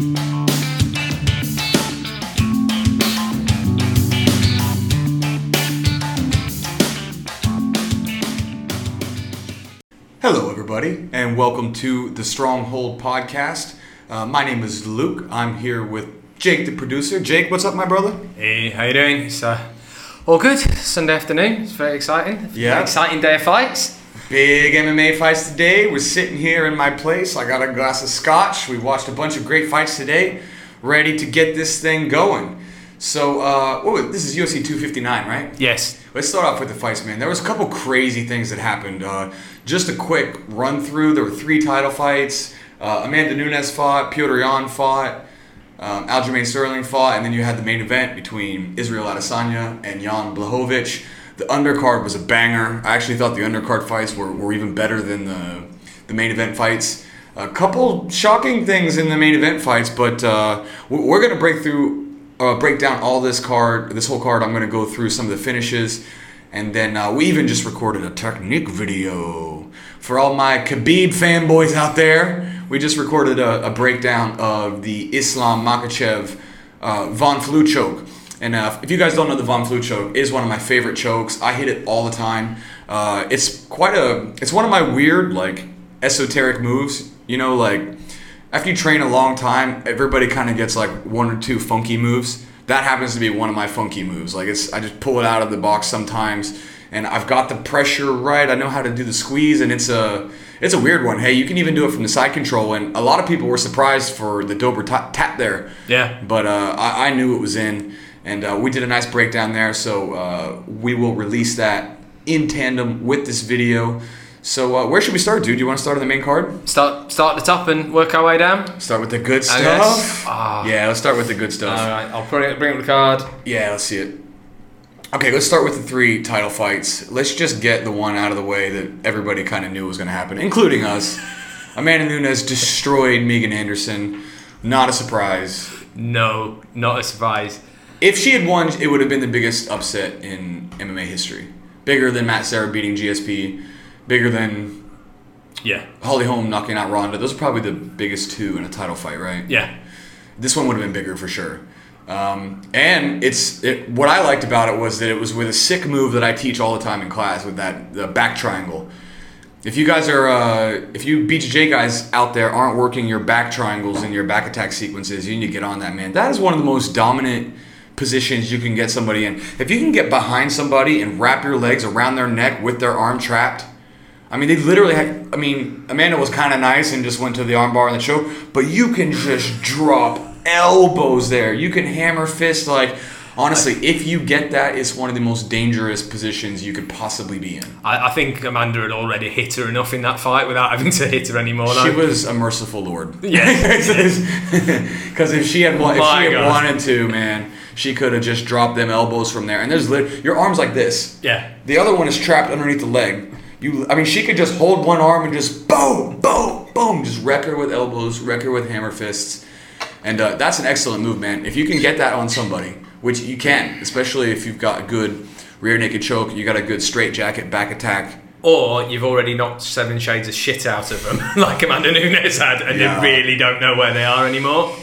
Hello, everybody, and welcome to the Stronghold podcast. Uh, my name is Luke. I'm here with Jake, the producer. Jake, what's up, my brother? Hey, how you doing? It's uh, all good. Sunday afternoon. It's very exciting. Yeah. Exciting day of fights. Big MMA fights today. We're sitting here in my place. I got a glass of scotch. We watched a bunch of great fights today, ready to get this thing going. So, uh, oh, this is UFC 259, right? Yes. Let's start off with the fights, man. There was a couple crazy things that happened. Uh, just a quick run through. There were three title fights. Uh, Amanda Nunes fought. Petr Yan fought. Um, Aljamain Sterling fought, and then you had the main event between Israel Adesanya and Jan Blachowicz. The undercard was a banger. I actually thought the undercard fights were, were even better than the the main event fights. A couple shocking things in the main event fights, but uh, we- we're gonna break through, uh, break down all this card, this whole card. I'm gonna go through some of the finishes, and then uh, we even just recorded a technique video for all my Khabib fanboys out there. We just recorded a, a breakdown of the Islam Makhachev uh, Von Flue choke. And uh, if you guys don't know, the Von Flue choke is one of my favorite chokes. I hit it all the time. Uh, it's quite a, it's one of my weird like esoteric moves. You know, like after you train a long time, everybody kind of gets like one or two funky moves. That happens to be one of my funky moves. Like it's, I just pull it out of the box sometimes, and I've got the pressure right. I know how to do the squeeze, and it's a, it's a weird one. Hey, you can even do it from the side control, and a lot of people were surprised for the Dober ta- tap there. Yeah. But uh, I, I knew it was in, and uh, we did a nice breakdown there. So uh, we will release that in tandem with this video. So uh, where should we start, dude? Do you want to start on the main card? Start start at the top and work our way down. Start with the good stuff. Ah. Yeah, let's start with the good stuff. All right. I'll bring, bring up the card. Yeah, let's see it. Okay, let's start with the three title fights. Let's just get the one out of the way that everybody kind of knew was going to happen, including us. Amanda Nunes destroyed Megan Anderson. Not a surprise. No, not a surprise. If she had won, it would have been the biggest upset in MMA history. Bigger than Matt Serra beating GSP. Bigger than Yeah. Holly Holm knocking out Ronda. Those are probably the biggest two in a title fight, right? Yeah. This one would have been bigger for sure. Um, and it's it, what I liked about it was that it was with a sick move that I teach all the time in class with that the back triangle. If you guys are, uh, if you BJJ guys out there aren't working your back triangles and your back attack sequences, you need to get on that, man. That is one of the most dominant positions you can get somebody in. If you can get behind somebody and wrap your legs around their neck with their arm trapped, I mean, they literally had. I mean, Amanda was kind of nice and just went to the armbar and the choke, but you can just drop elbows there. You can hammer fist like. Honestly, if you get that, it's one of the most dangerous positions you could possibly be in. I, I think Amanda had already hit her enough in that fight without having to hit her anymore. She now. was a merciful lord. Yeah. Because if she had if My she had God. wanted to, man, she could have just dropped them elbows from there. And there's lit- your arms like this. Yeah. The other one is trapped underneath the leg. You, I mean, she could just hold one arm and just boom, boom, boom, just wreck her with elbows, wreck her with hammer fists, and uh, that's an excellent move, man. If you can get that on somebody, which you can, especially if you've got a good rear naked choke, you got a good straight jacket back attack. Or you've already knocked seven shades of shit out of them, like Amanda Nunes had, and Yeah. they really don't know where they are anymore.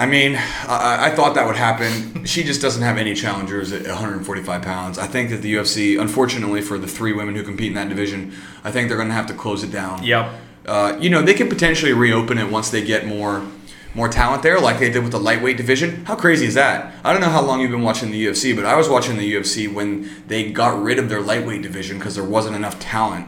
I mean, I, I thought that would happen. She just doesn't have any challengers at 145 pounds. I think that the UFC, unfortunately for the three women who compete in that division, I think they're going to have to close it down. Yep. Uh, you know, they could potentially reopen it once they get more more talent there, like they did with the lightweight division. How crazy is that? I don't know how long you've been watching the UFC, but I was watching the UFC when they got rid of their lightweight division because there wasn't enough talent.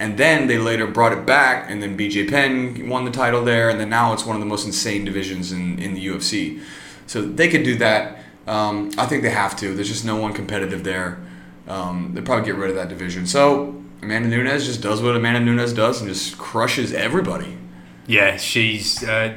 And then they later brought it back, and then BJ Penn won the title there, and then now it's one of the most insane divisions in, in the UFC. So they could do that. Um, I think they have to. There's just no one competitive there. Um, they'll probably get rid of that division. So Amanda Nunes just does what Amanda Nunes does and just crushes everybody. Yeah, she's uh,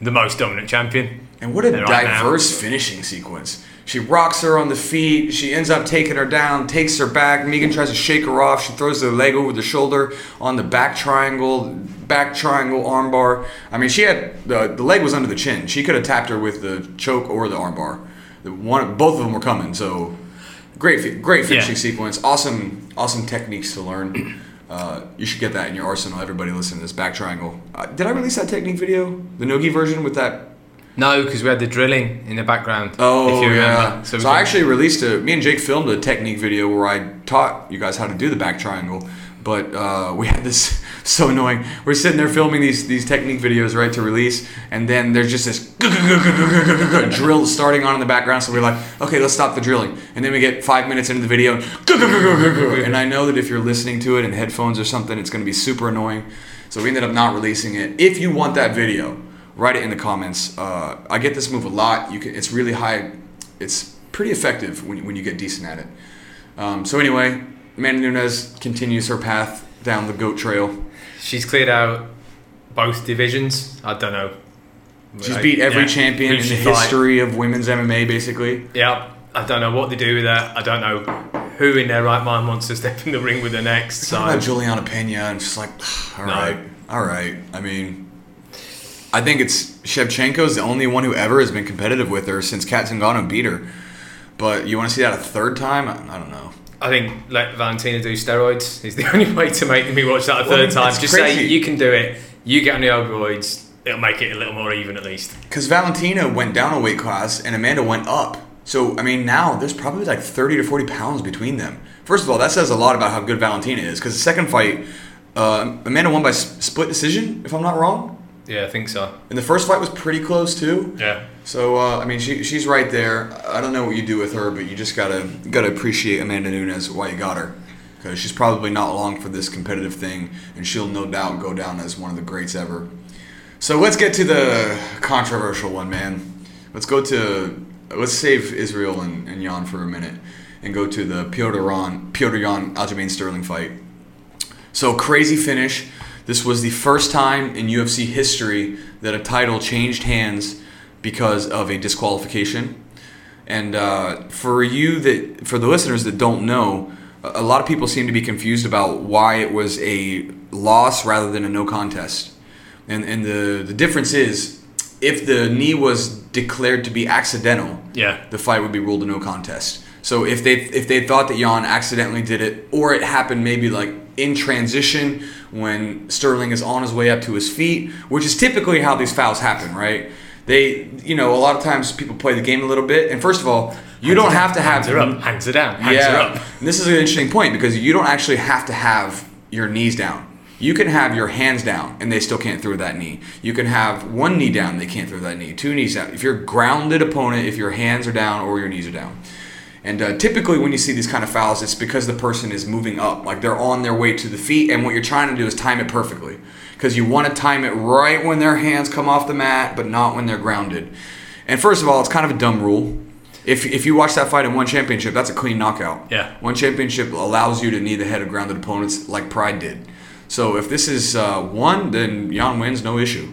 the most dominant champion. And what a And right now- diverse finishing sequence. She rocks her on the feet. She ends up taking her down, takes her back. Megan tries to shake her off. She throws the leg over the shoulder on the back triangle, back triangle armbar. I mean, she had the the leg was under the chin. She could have tapped her with the choke or the armbar. One, both of them were coming. So great, great finishing Yeah. sequence. Awesome, awesome techniques to learn. Uh, you should get that in your arsenal. Everybody listen to this back triangle. Uh, did I release that technique video? The Nogi version with that No, because we had the drilling in the background. Oh if you yeah. So, So, I actually released a. Me and Jake filmed a technique video where I taught you guys how to do the back triangle. But uh, we had this so annoying. We're sitting there filming these these technique videos right to release, and then there's just this drill starting on in the background. So we're like, okay, let's stop the drilling. And then we get five minutes into the video, and I know that if you're listening to it in headphones or something, it's going to be super annoying. So we ended up not releasing it. If you want that video, write it in the comments. Uh, I get this move a lot. You can. It's really high. It's pretty effective when, when you get decent at it. Um, so anyway, Amanda Nunes continues her path down the goat trail. she's cleared out both divisions. I don't know. She's beat every yeah, champion in the she fight. history of women's MMA, basically. Yeah, I don't know what they do with that. I don't know who in their right mind wants to step in the ring with her next. So about Julianna Peña, and just like, all No. right, all right. I mean, I think it's Shevchenko's the only one who ever has been competitive with her since Cat Zingano beat her. But you want to see that a third time? I, I don't know. I think let Valentina do steroids is the only way to make me watch that a Well, third time. Just say you can do it. You get on the opioids. It'll make it a little more even at least. Because Valentina went down a weight class and Amanda went up. So, I mean, now there's probably like 30 to 40 pounds between them. First of all, that says a lot about how good Valentina is. Because the second fight, uh, Amanda won by split decision, if I'm not wrong. Yeah, I think so. And the first fight was pretty close, too. Yeah. So, uh, I mean, she, she's right there. I don't know what you do with her, but you just gotta gotta appreciate Amanda Nunes why you got her. Because she's probably not long for this competitive thing, and she'll no doubt go down as one of the greats ever. So let's get to the controversial one, man. Let's go to let's save Israel and, and Jan for a minute, and go to the Petr Yan Petr Yan Aljamain Sterling fight. So crazy finish. This was the first time in UFC history that a title changed hands because of a disqualification. And uh, for you that, for the listeners that don't know, a lot of people seem to be confused about why it was a loss rather than a no contest. And and the the difference is, if the knee was declared to be accidental, Yeah. the fight would be ruled a no contest. So if they if they thought that Jan accidentally did it, or it happened maybe like in transition when Sterling is on his way up to his feet, which is typically how these fouls happen, right? They, you know, a lot of times people play the game a little bit, and first of all, you don't have to have Hands are up. Hands are down. Hands are yeah, up. And this is an interesting point because you don't actually have to have your knees down. You can have your hands down and they still can't throw that knee. You can have one knee down, they can't throw that knee. Two knees down. If you're grounded opponent, if your hands are down or your knees are down. And uh, typically, when you see these kind of fouls, it's because the person is moving up, like they're on their way to the feet, and what you're trying to do is time it perfectly, because you want to time it right when their hands come off the mat, but not when they're grounded. And first of all, it's kind of a dumb rule. If, if you watch that fight in one championship, that's a clean knockout. Yeah. One championship allows you to knee the head of grounded opponents like Pride did. So if this is uh, one, then Jan wins, no issue,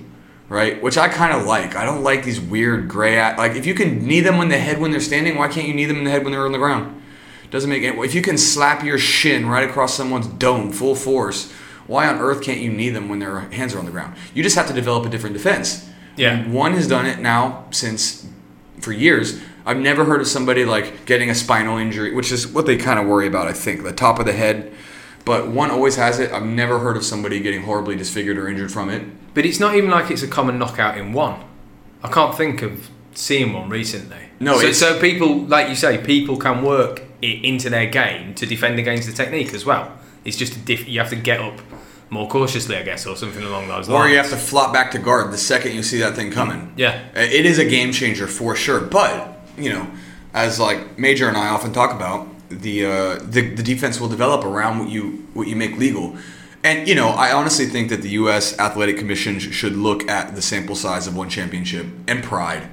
right? Which I kind of like. I don't like these weird gray. Like if you can knee them in the head when they're standing, why can't you knee them in the head when they're on the ground? Doesn't make any. If you can slap your shin right across someone's dome full force, why on earth can't you knee them when their hands are on the ground? You just have to develop a different defense. Yeah. And one has done it now since for years. I've never heard of somebody like getting a spinal injury, which is what they kind of worry about, I think, the top of the head. But one always has it. I've never heard of somebody getting horribly disfigured or injured from it. But it's not even like it's a common knockout in one. I can't think of seeing one recently. No, so, so people, like you say, people can work it into their game to defend against the technique as well. It's just a diff- you have to get up more cautiously, I guess, or something along those lines. Or you have to flop back to guard the second you see that thing coming. Yeah. It is a game changer for sure. But, you know, as like Major and I often talk about, the uh, the, the defense will develop around what you what you make legal. And you know, I honestly think that the U.S. Athletic Commission sh- should look at the sample size of one championship and pride,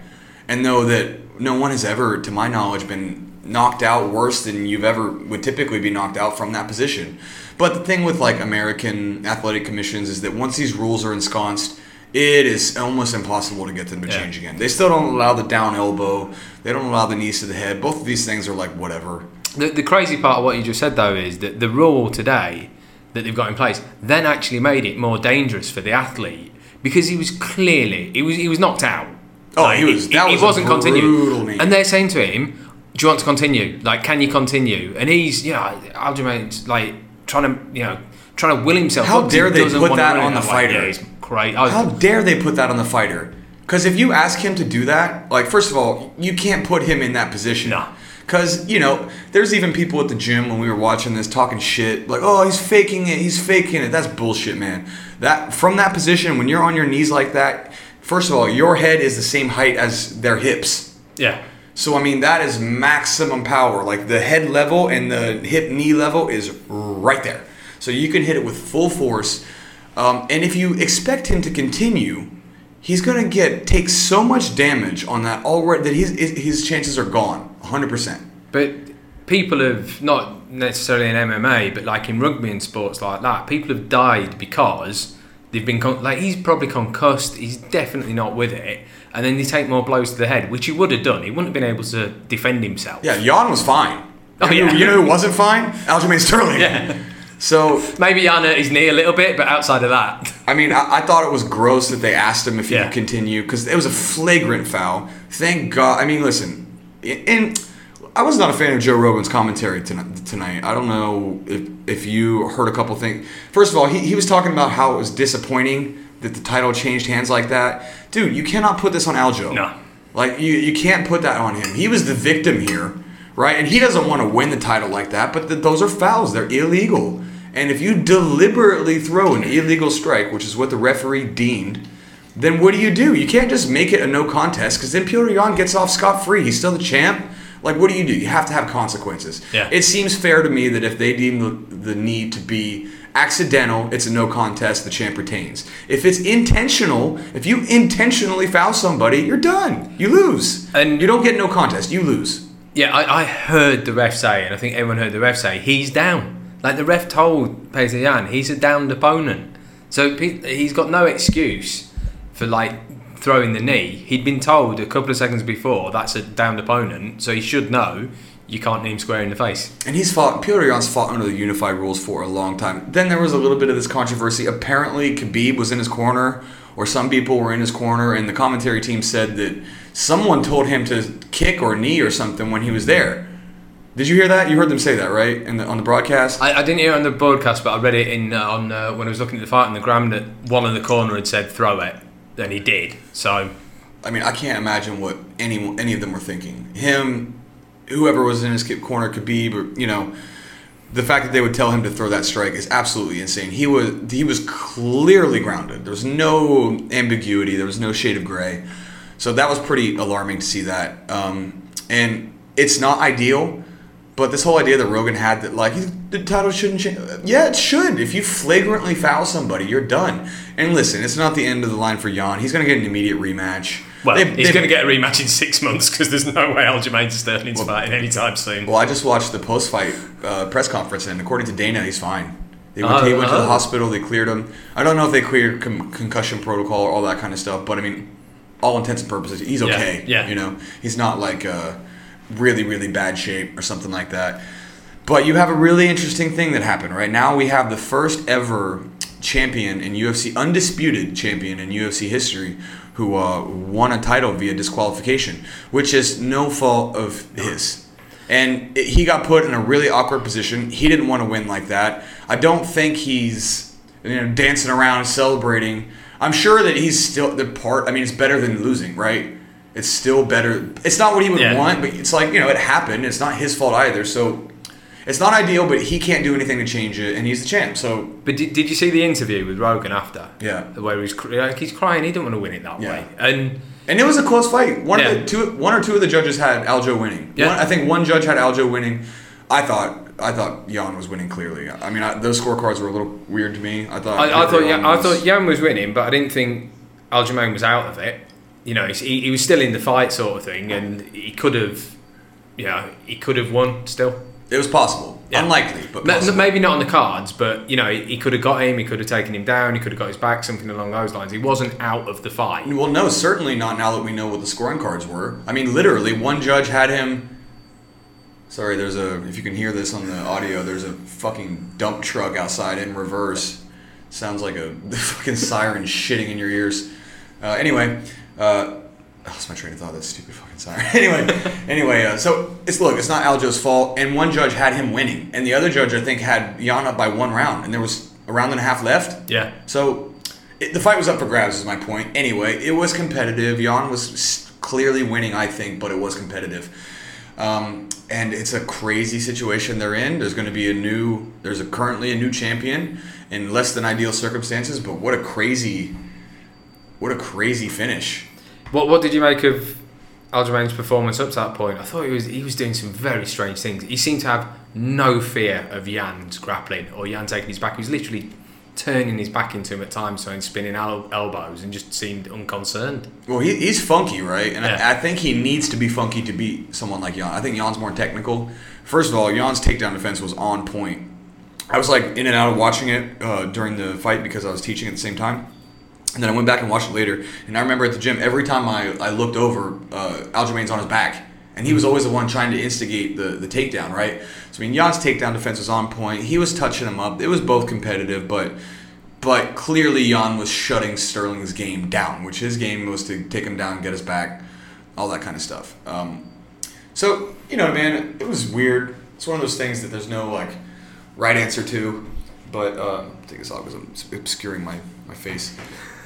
and know that no one has ever, to my knowledge, been knocked out worse than you've ever would typically be knocked out from that position. But the thing with like American athletic commissions is that once these rules are ensconced, it is almost impossible to get them to Yeah. change again. They still don't allow the down elbow. They don't allow the knees to the head. Both of these things are like whatever. The, the crazy part of what you just said, though, is that the rule today that they've got in place then actually made it more dangerous for the athlete because he was clearly he was he was knocked out. Oh, he was- that was a wasn't continuing, knee. and they're saying to him, "Do you want to continue? Like, can you continue?" And he's, you know, Aljamain's like trying to, you know, trying to will himself. How dare they put that on the way. fighter? Yeah, great. I, How dare they put that on the fighter? Because if you ask him to do that, like first of all, you can't put him in that position. No. Because you know, there's even people at the gym when we were watching this talking shit, like, "Oh, he's faking it. He's faking it." That's bullshit, man. That from that position, when you're on your knees like that, first of all, your head is the same height as their hips. yeah. So I mean, that is maximum power. Like the head level and the hip knee level is right there. So you can hit it with full force. Um, and if you expect him to continue, he's gonna get take so much damage on that already that his his his chances are gone, 100. percent But people have not necessarily in MMA, but like in rugby and sports like that, people have died because they've been con- like he's probably concussed. He's definitely not with it, and then they take more blows to the head, which he would have done. He wouldn't have been able to defend himself. Yeah, Jan was fine. Oh, you, know, yeah. you know who wasn't fine? Aljamain Sterling. Yeah. So Maybe Jan hurt his knee a little bit, but outside of that, I mean, I, I thought it was gross that they asked him if he Yeah. could continue because it was a flagrant foul. Thank God. I mean, listen, and I was not a fan of Joe Rogan's commentary tonight. I don't know if, if you heard a couple things. First of all, he, he was talking about how it was disappointing that the title changed hands like that. Dude, you cannot put this on Aljo. No. Like, you, you can't put that on him. He was the victim here, right? And he doesn't want to win the title like that, but th- those are fouls. They're illegal. And if you deliberately throw an illegal strike, which is what the referee deemed, then what do you do? You can't just make it a no contest because then Petr Yan gets off scot free. He's still the champ. Like, what do you do? You have to have consequences. Yeah. It seems fair to me that if they deem the, the need to be accidental, it's a no contest, the champ retains. If it's intentional, if you intentionally foul somebody, you're done. You lose. And- you don't get no contest, you lose. yeah, I, I heard the ref say, and I think everyone heard the ref say, he's down. Like the ref told Yan, he's a downed opponent. So he's got no excuse for like throwing the knee. He'd been told a couple of seconds before that's a downed opponent, so he should know you can't knee him square in the face. And he's fought, Petr Yan's fought under the unified rules for a long time. Then there was a little bit of this controversy. Apparently, Khabib was in his corner, or some people were in his corner, and the commentary team said that someone told him to kick or knee or something when he was there. Did you hear that? You heard them say that, right? In the, on the broadcast? I, I didn't hear it on the broadcast, but I read it in uh, on uh, when I was looking at the fight in the gram that one in the corner had said throw it, and he did. So I mean, I can't imagine what any any of them were thinking. Him, whoever was in his corner, Khabib, or you know, the fact that they would tell him to throw that strike is absolutely insane. He was he was clearly grounded. There was no ambiguity. There was no shade of gray. So that was pretty alarming to see that. Um, and it's not ideal. But this whole idea that Rogan had that like the title shouldn't change. Yeah, it should. If you flagrantly foul somebody, you're done. And listen, it's not the end of the line for Jan. He's gonna get an immediate rematch. well, They- he's going to get a rematch in six months because there's no way Aljamain Sterling's fighting anytime soon. Well, I just watched the post-fight uh, press conference, and according to Dana, he's fine. They went, Oh, he went to the oh. hospital. They cleared him. I don't know if they cleared con- concussion protocol or all that kind of stuff, but I mean, all intents and purposes, he's Yeah, okay. yeah. You know, he's not like uh, really, really bad shape or something like that. But you have a really interesting thing that happened right now. We have the first ever champion in UFC, undisputed champion in UFC history, who uh, won a title via disqualification, which is no fault of his. And it, he got put in a really awkward position. He didn't want to win like that. I don't think he's you know dancing around celebrating. I'm sure that he's still the part. I mean, it's better than losing, right? It's still better. It's not what he would Yeah. want, but it's like you know, it happened. It's not his fault either. So it's not ideal, but he can't do anything to change it, and he's the champ. So But did, did you see the interview with Rogan after? Yeah. The way he was cr- like he's crying, he didn't want to win it that Yeah. way. And And it was a close fight. One Yeah. of the two, one or two of the judges had Aljo winning. Yeah. One, I think one judge had Aljo winning. I thought, I thought Jan was winning clearly. I mean, I, those scorecards were a little weird to me. I thought, I, I thought Jan yeah, I was- thought Jan was winning, but I didn't think Aljamain was out of it. You know, he, he was still in the fight, sort of thing, and he could have, you know, he could have won still. It was possible, Yeah. unlikely, but possible. Maybe not on the cards, but you know, he, could have got him. He could have taken him down. He could have got his back, something along those lines. He wasn't out of the fight. Well, no, certainly not now that we know what the scoring cards were. I mean, literally, one judge had him. Sorry, there's a. If you can hear this on the audio, there's a fucking dump truck outside in reverse. Sounds like a fucking siren shitting in your ears. Uh, anyway, uh, I lost my train of thought. That stupid siren. anyway, anyway, uh, so it's look, it's not Aljo's fault, and one judge had him winning, and the other judge I think had Jan up by one round, and there was a round and a half left. Yeah. So it, the fight was up for grabs, is my point. Anyway, it was competitive. Jan was clearly winning, I think, but it was competitive. Um, and it's a crazy situation they're in. There's going to be a new, there's a currently a new champion in less than ideal circumstances. But what a crazy, what a crazy finish. What What did you make of Aljamain's performance up to that point? I thought he was he was doing some very strange things. He seemed to have no fear of Jan's grappling or Jan taking his back. He was literally turning his back into him at times, so and spinning el- elbows, and just seemed unconcerned. Well, he, he's funky, right? And Yeah. I, I think he needs to be funky to beat someone like Jan. I think Jan's more technical. First of all, Jan's takedown defense was on point. I was like in and out of watching it uh, during the fight because I was teaching at the same time. And then I went back and watched it later. And I remember at the gym, every time I, I looked over, uh, Aljamain's on his back. And he was always the one trying to instigate the, the takedown, right? So, I mean, Jan's takedown defense was on point. He was touching him up. It was both competitive, but but clearly Jan was shutting Sterling's game down, which his game was to take him down, get us back, all that kind of stuff. Um, so, you know, man, it was weird. It's one of those things that there's no, like, right answer to. But uh, take this off because I'm obscuring my, my face.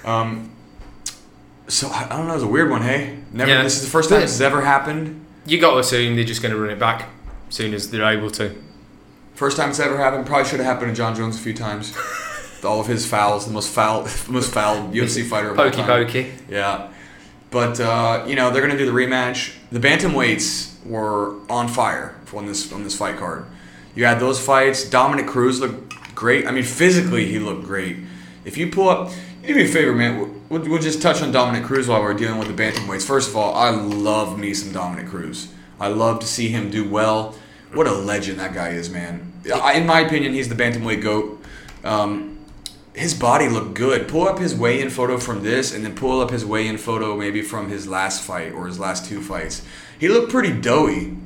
Um, so I I don't know. It's a weird one. Hey, never. Yeah. This is the first time this has ever happened. You got to assume they're just going to run it back as soon as they're able to. First time it's ever happened. Probably should have happened to Jon Jones a few times. all of his fouls, the most foul, most foul UFC fighter of all Pokey time. pokey. Yeah, but uh, you know they're gonna do the rematch. The bantamweights were on fire on this on this fight card. You had those fights. Dominick Cruz looked great. I mean, physically he looked great. If you pull up, do me a favor, man. We'll, we'll, we'll just touch on Dominick Cruz while we're dealing with the bantamweights. First of all, I love me some Dominick Cruz. I love to see him do well. What a legend that guy is, man. I, in my opinion, he's the bantamweight goat. Um, his body looked good. Pull up his weigh-in photo from this, and then pull up his weigh-in photo maybe from his last fight or his last two fights. He looked pretty doughy,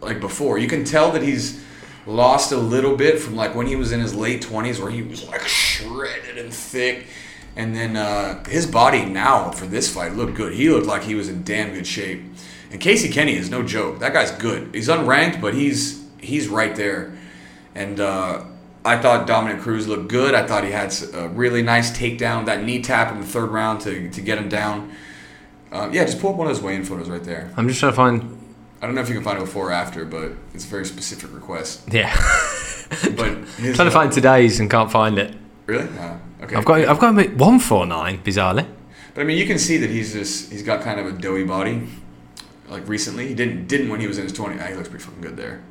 like before. You can tell that he's lost a little bit from like when he was in his late twenties, where he was like shredded and thick. And then uh, his body now for this fight looked good. He looked like he was in damn good shape. And Casey Kenny is no joke. That guy's good. He's unranked, but he's he's right there. And uh, I thought Dominick Cruz looked good. I thought he had a really nice takedown, that knee tap in the third round to, to get him down. Uh, yeah, just pull up one of those weigh-in photos right there. I'm just trying to find. I don't know if you can find it before or after, but it's a very specific request. Yeah. But trying to find today's and can't find it. really, no. okay. I've got I've got him at one four nine. Bizarrely. But I mean, you can see that he's just he's got kind of a doughy body. Like recently, he didn't didn't when he was in his twenty. Ah, he looks pretty fucking good there.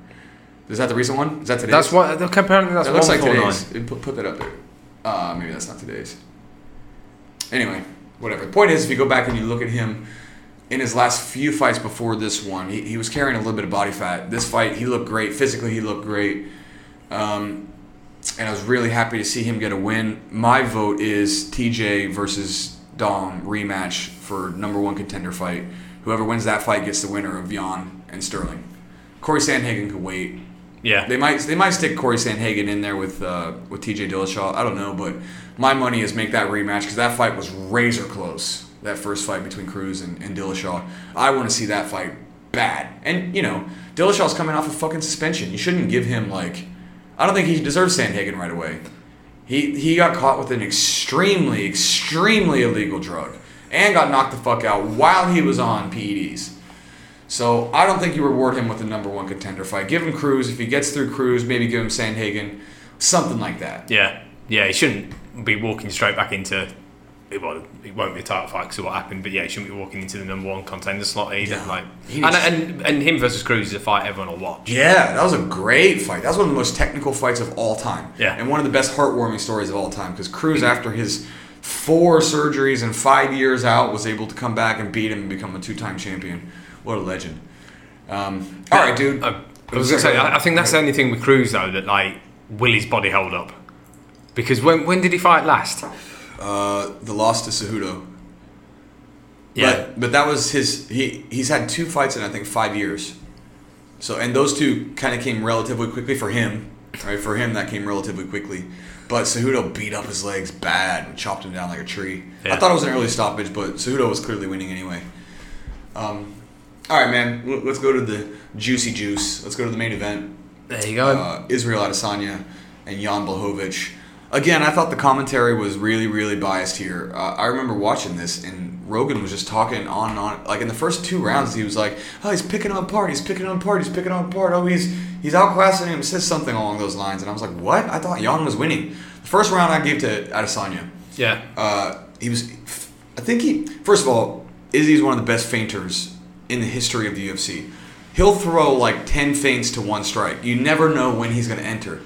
Is that the recent one? Is that today's? That's what apparently that's That looks like 149. today's. Put, put that up there. Uh, maybe that's not today's. Anyway, whatever. The point is, if you go back and you look at him in his last few fights before this one, he, he was carrying a little bit of body fat. This fight, he looked great. Physically, he looked great. Um, and I was really happy to see him get a win. My vote is TJ versus Dom rematch for number one contender fight. Whoever wins that fight gets the winner of Jan and Sterling. Corey Sandhagen could wait. Yeah. They might they might stick Corey Sandhagen in there with uh, with T.J. Dillashaw. I don't know, but my money is make that rematch because that fight was razor close. That first fight between Cruz and, and Dillashaw. I want to see that fight bad. And you know, Dillashaw's coming off a fucking suspension. You shouldn't give him like. I don't think he deserves Sandhagen right away. He he got caught with an extremely extremely illegal drug and got knocked the fuck out while he was on PEDs. So I don't think you reward him with the number one contender fight. Give him Cruz. If he gets through Cruz, maybe give him Sandhagen, something like that. Yeah, yeah, he shouldn't be walking straight back into. It, well, it won't be a title fight because of what happened, but yeah, he shouldn't be walking into the number one contender slot either. Yeah. Like, and, and and him versus Cruz is a fight everyone will watch. Yeah, that was a great fight. That was one of the most technical fights of all time. Yeah. And one of the best heartwarming stories of all time because Cruz, after his four surgeries and five years out, was able to come back and beat him and become a two time champion. What a legend. Um, all right, dude. I, I was gonna say, I, I think that's the only thing with Cruz though that like will his body hold up? Because when when did he fight last? Uh, the loss to Cejudo. Yeah, But, but that was his. He he's had two fights in I think five years. So and those two kind of came relatively quickly for him. Right for him that came relatively quickly. But Cejudo beat up his legs bad and chopped him down like a tree. I thought it was an early stoppage, but Cejudo was clearly winning anyway. Um, all right, man. Let's go to the juicy juice. Let's go to the main event. there you go. Uh, Israel Adesanya and Jan Blachowicz. Again, I thought the commentary was really, really biased here. Uh, I remember watching this, and Rogan was just talking on and on. Like in the first two rounds, he was like, "Oh, he's picking him apart. He's picking him apart. He's picking him apart. Oh, he's he's outclassing him." Says something along those lines, and I was like, "What?" I thought Jan was winning. The first round I gave to Adesanya. Yeah. Uh, he was, I think he. First of all, Izzy's one of the best feinters in the history of the UFC. He'll throw like ten feints to one strike. You never know when he's going to enter.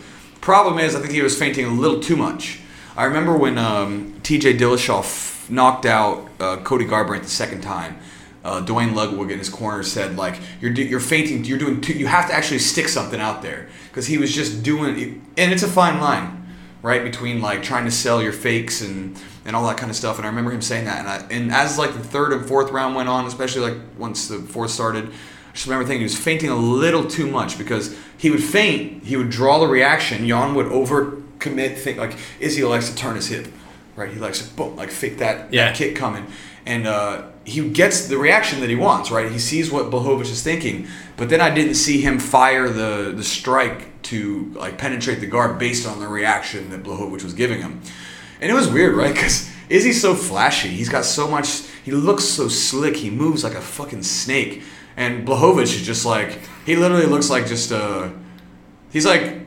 Problem is, I think he was feinting a little too much. I remember when um, T.J. Dillashaw f- knocked out uh, Cody Garbrandt the second time. Uh, Duane Ludwig in his corner said like you're you're feinting. You're doing too, you have to actually stick something out there because he was just doing It, and it's a fine line, right between like trying to sell your fakes and and all that kind of stuff. And I remember him saying that. And I, and as like the third and fourth round went on, especially like once the fourth started, just remember thinking he was feinting a little too much because he would feint, he would draw the reaction. Jan would overcommit, think like Izzy likes to turn his hip, right? He likes to boom, like fake that, Yeah. that kick coming, and uh, he gets the reaction that he wants, right? He sees what Blachowicz is thinking, but then I didn't see him fire the the strike to like penetrate the guard based on the reaction that Blachowicz was giving him. And it was weird, right? Because Izzy's so flashy. He's got so much. He looks so slick. He moves like a fucking snake. And Blachowicz is just like he literally looks like just a. He's like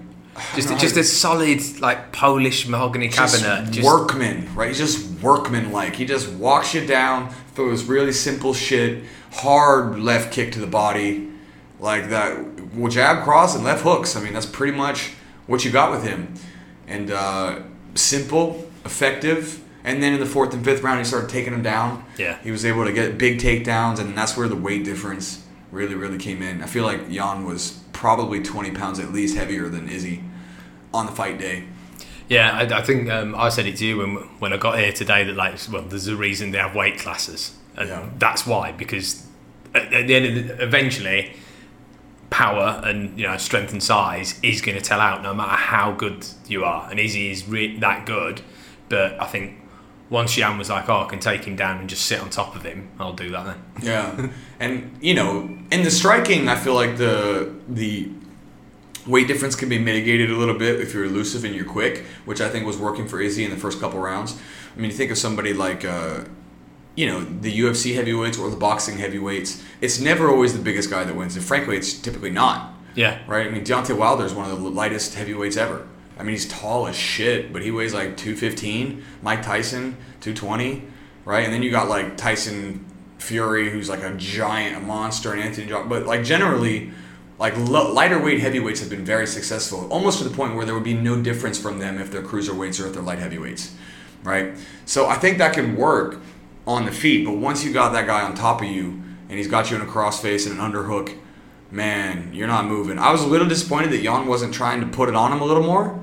Just just a solid like Polish mahogany just cabinet. Just, workman, right? He's just workman like. He just walks you down, throws really simple shit, hard left kick to the body, like that. Well, jab, cross, and left hooks. I mean, that's pretty much what you got with him. And uh, simple, effective. And then in the fourth and fifth round, he started taking him down. Yeah. He was able to get big takedowns, and that's where the weight difference really, really came in. I feel like Jan was probably 20 pounds at least heavier than Izzy on the fight day. Yeah, I, I think um, I said it to you when when I got here today that like well, there's a reason they have weight classes, and Yeah. that's why because at, at the end of the, eventually power and you know strength and size is going to tell out no matter how good you are, and Izzy is re- that good, but I think. Once Jan was like, "Oh, I can take him down and just sit on top of him," I'll do that then. Yeah, and you know, in the striking, I feel like the the weight difference can be mitigated a little bit if you're elusive and you're quick, which I think was working for Izzy in the first couple rounds. I mean, you think of somebody like, uh, you know, the UFC heavyweights or the boxing heavyweights. It's never always the biggest guy that wins, and frankly, it's typically not. Yeah, Right? I mean, Deontay Wilder is one of the lightest heavyweights ever. I mean, he's tall as shit, but he weighs like 215. Mike Tyson, 220. Right? And then you got like Tyson Fury, who's like a giant, a monster, and Anthony Joshua. But like generally, like lighter weight heavyweights have been very successful, almost to the point where there would be no difference from them if they're cruiserweights or if they're light heavyweights. Right? So I think that can work on the feet, but once you got that guy on top of you and he's got you in a crossface and an underhook, man, you're not moving. I was a little disappointed that Jan wasn't trying to put it on him a little more,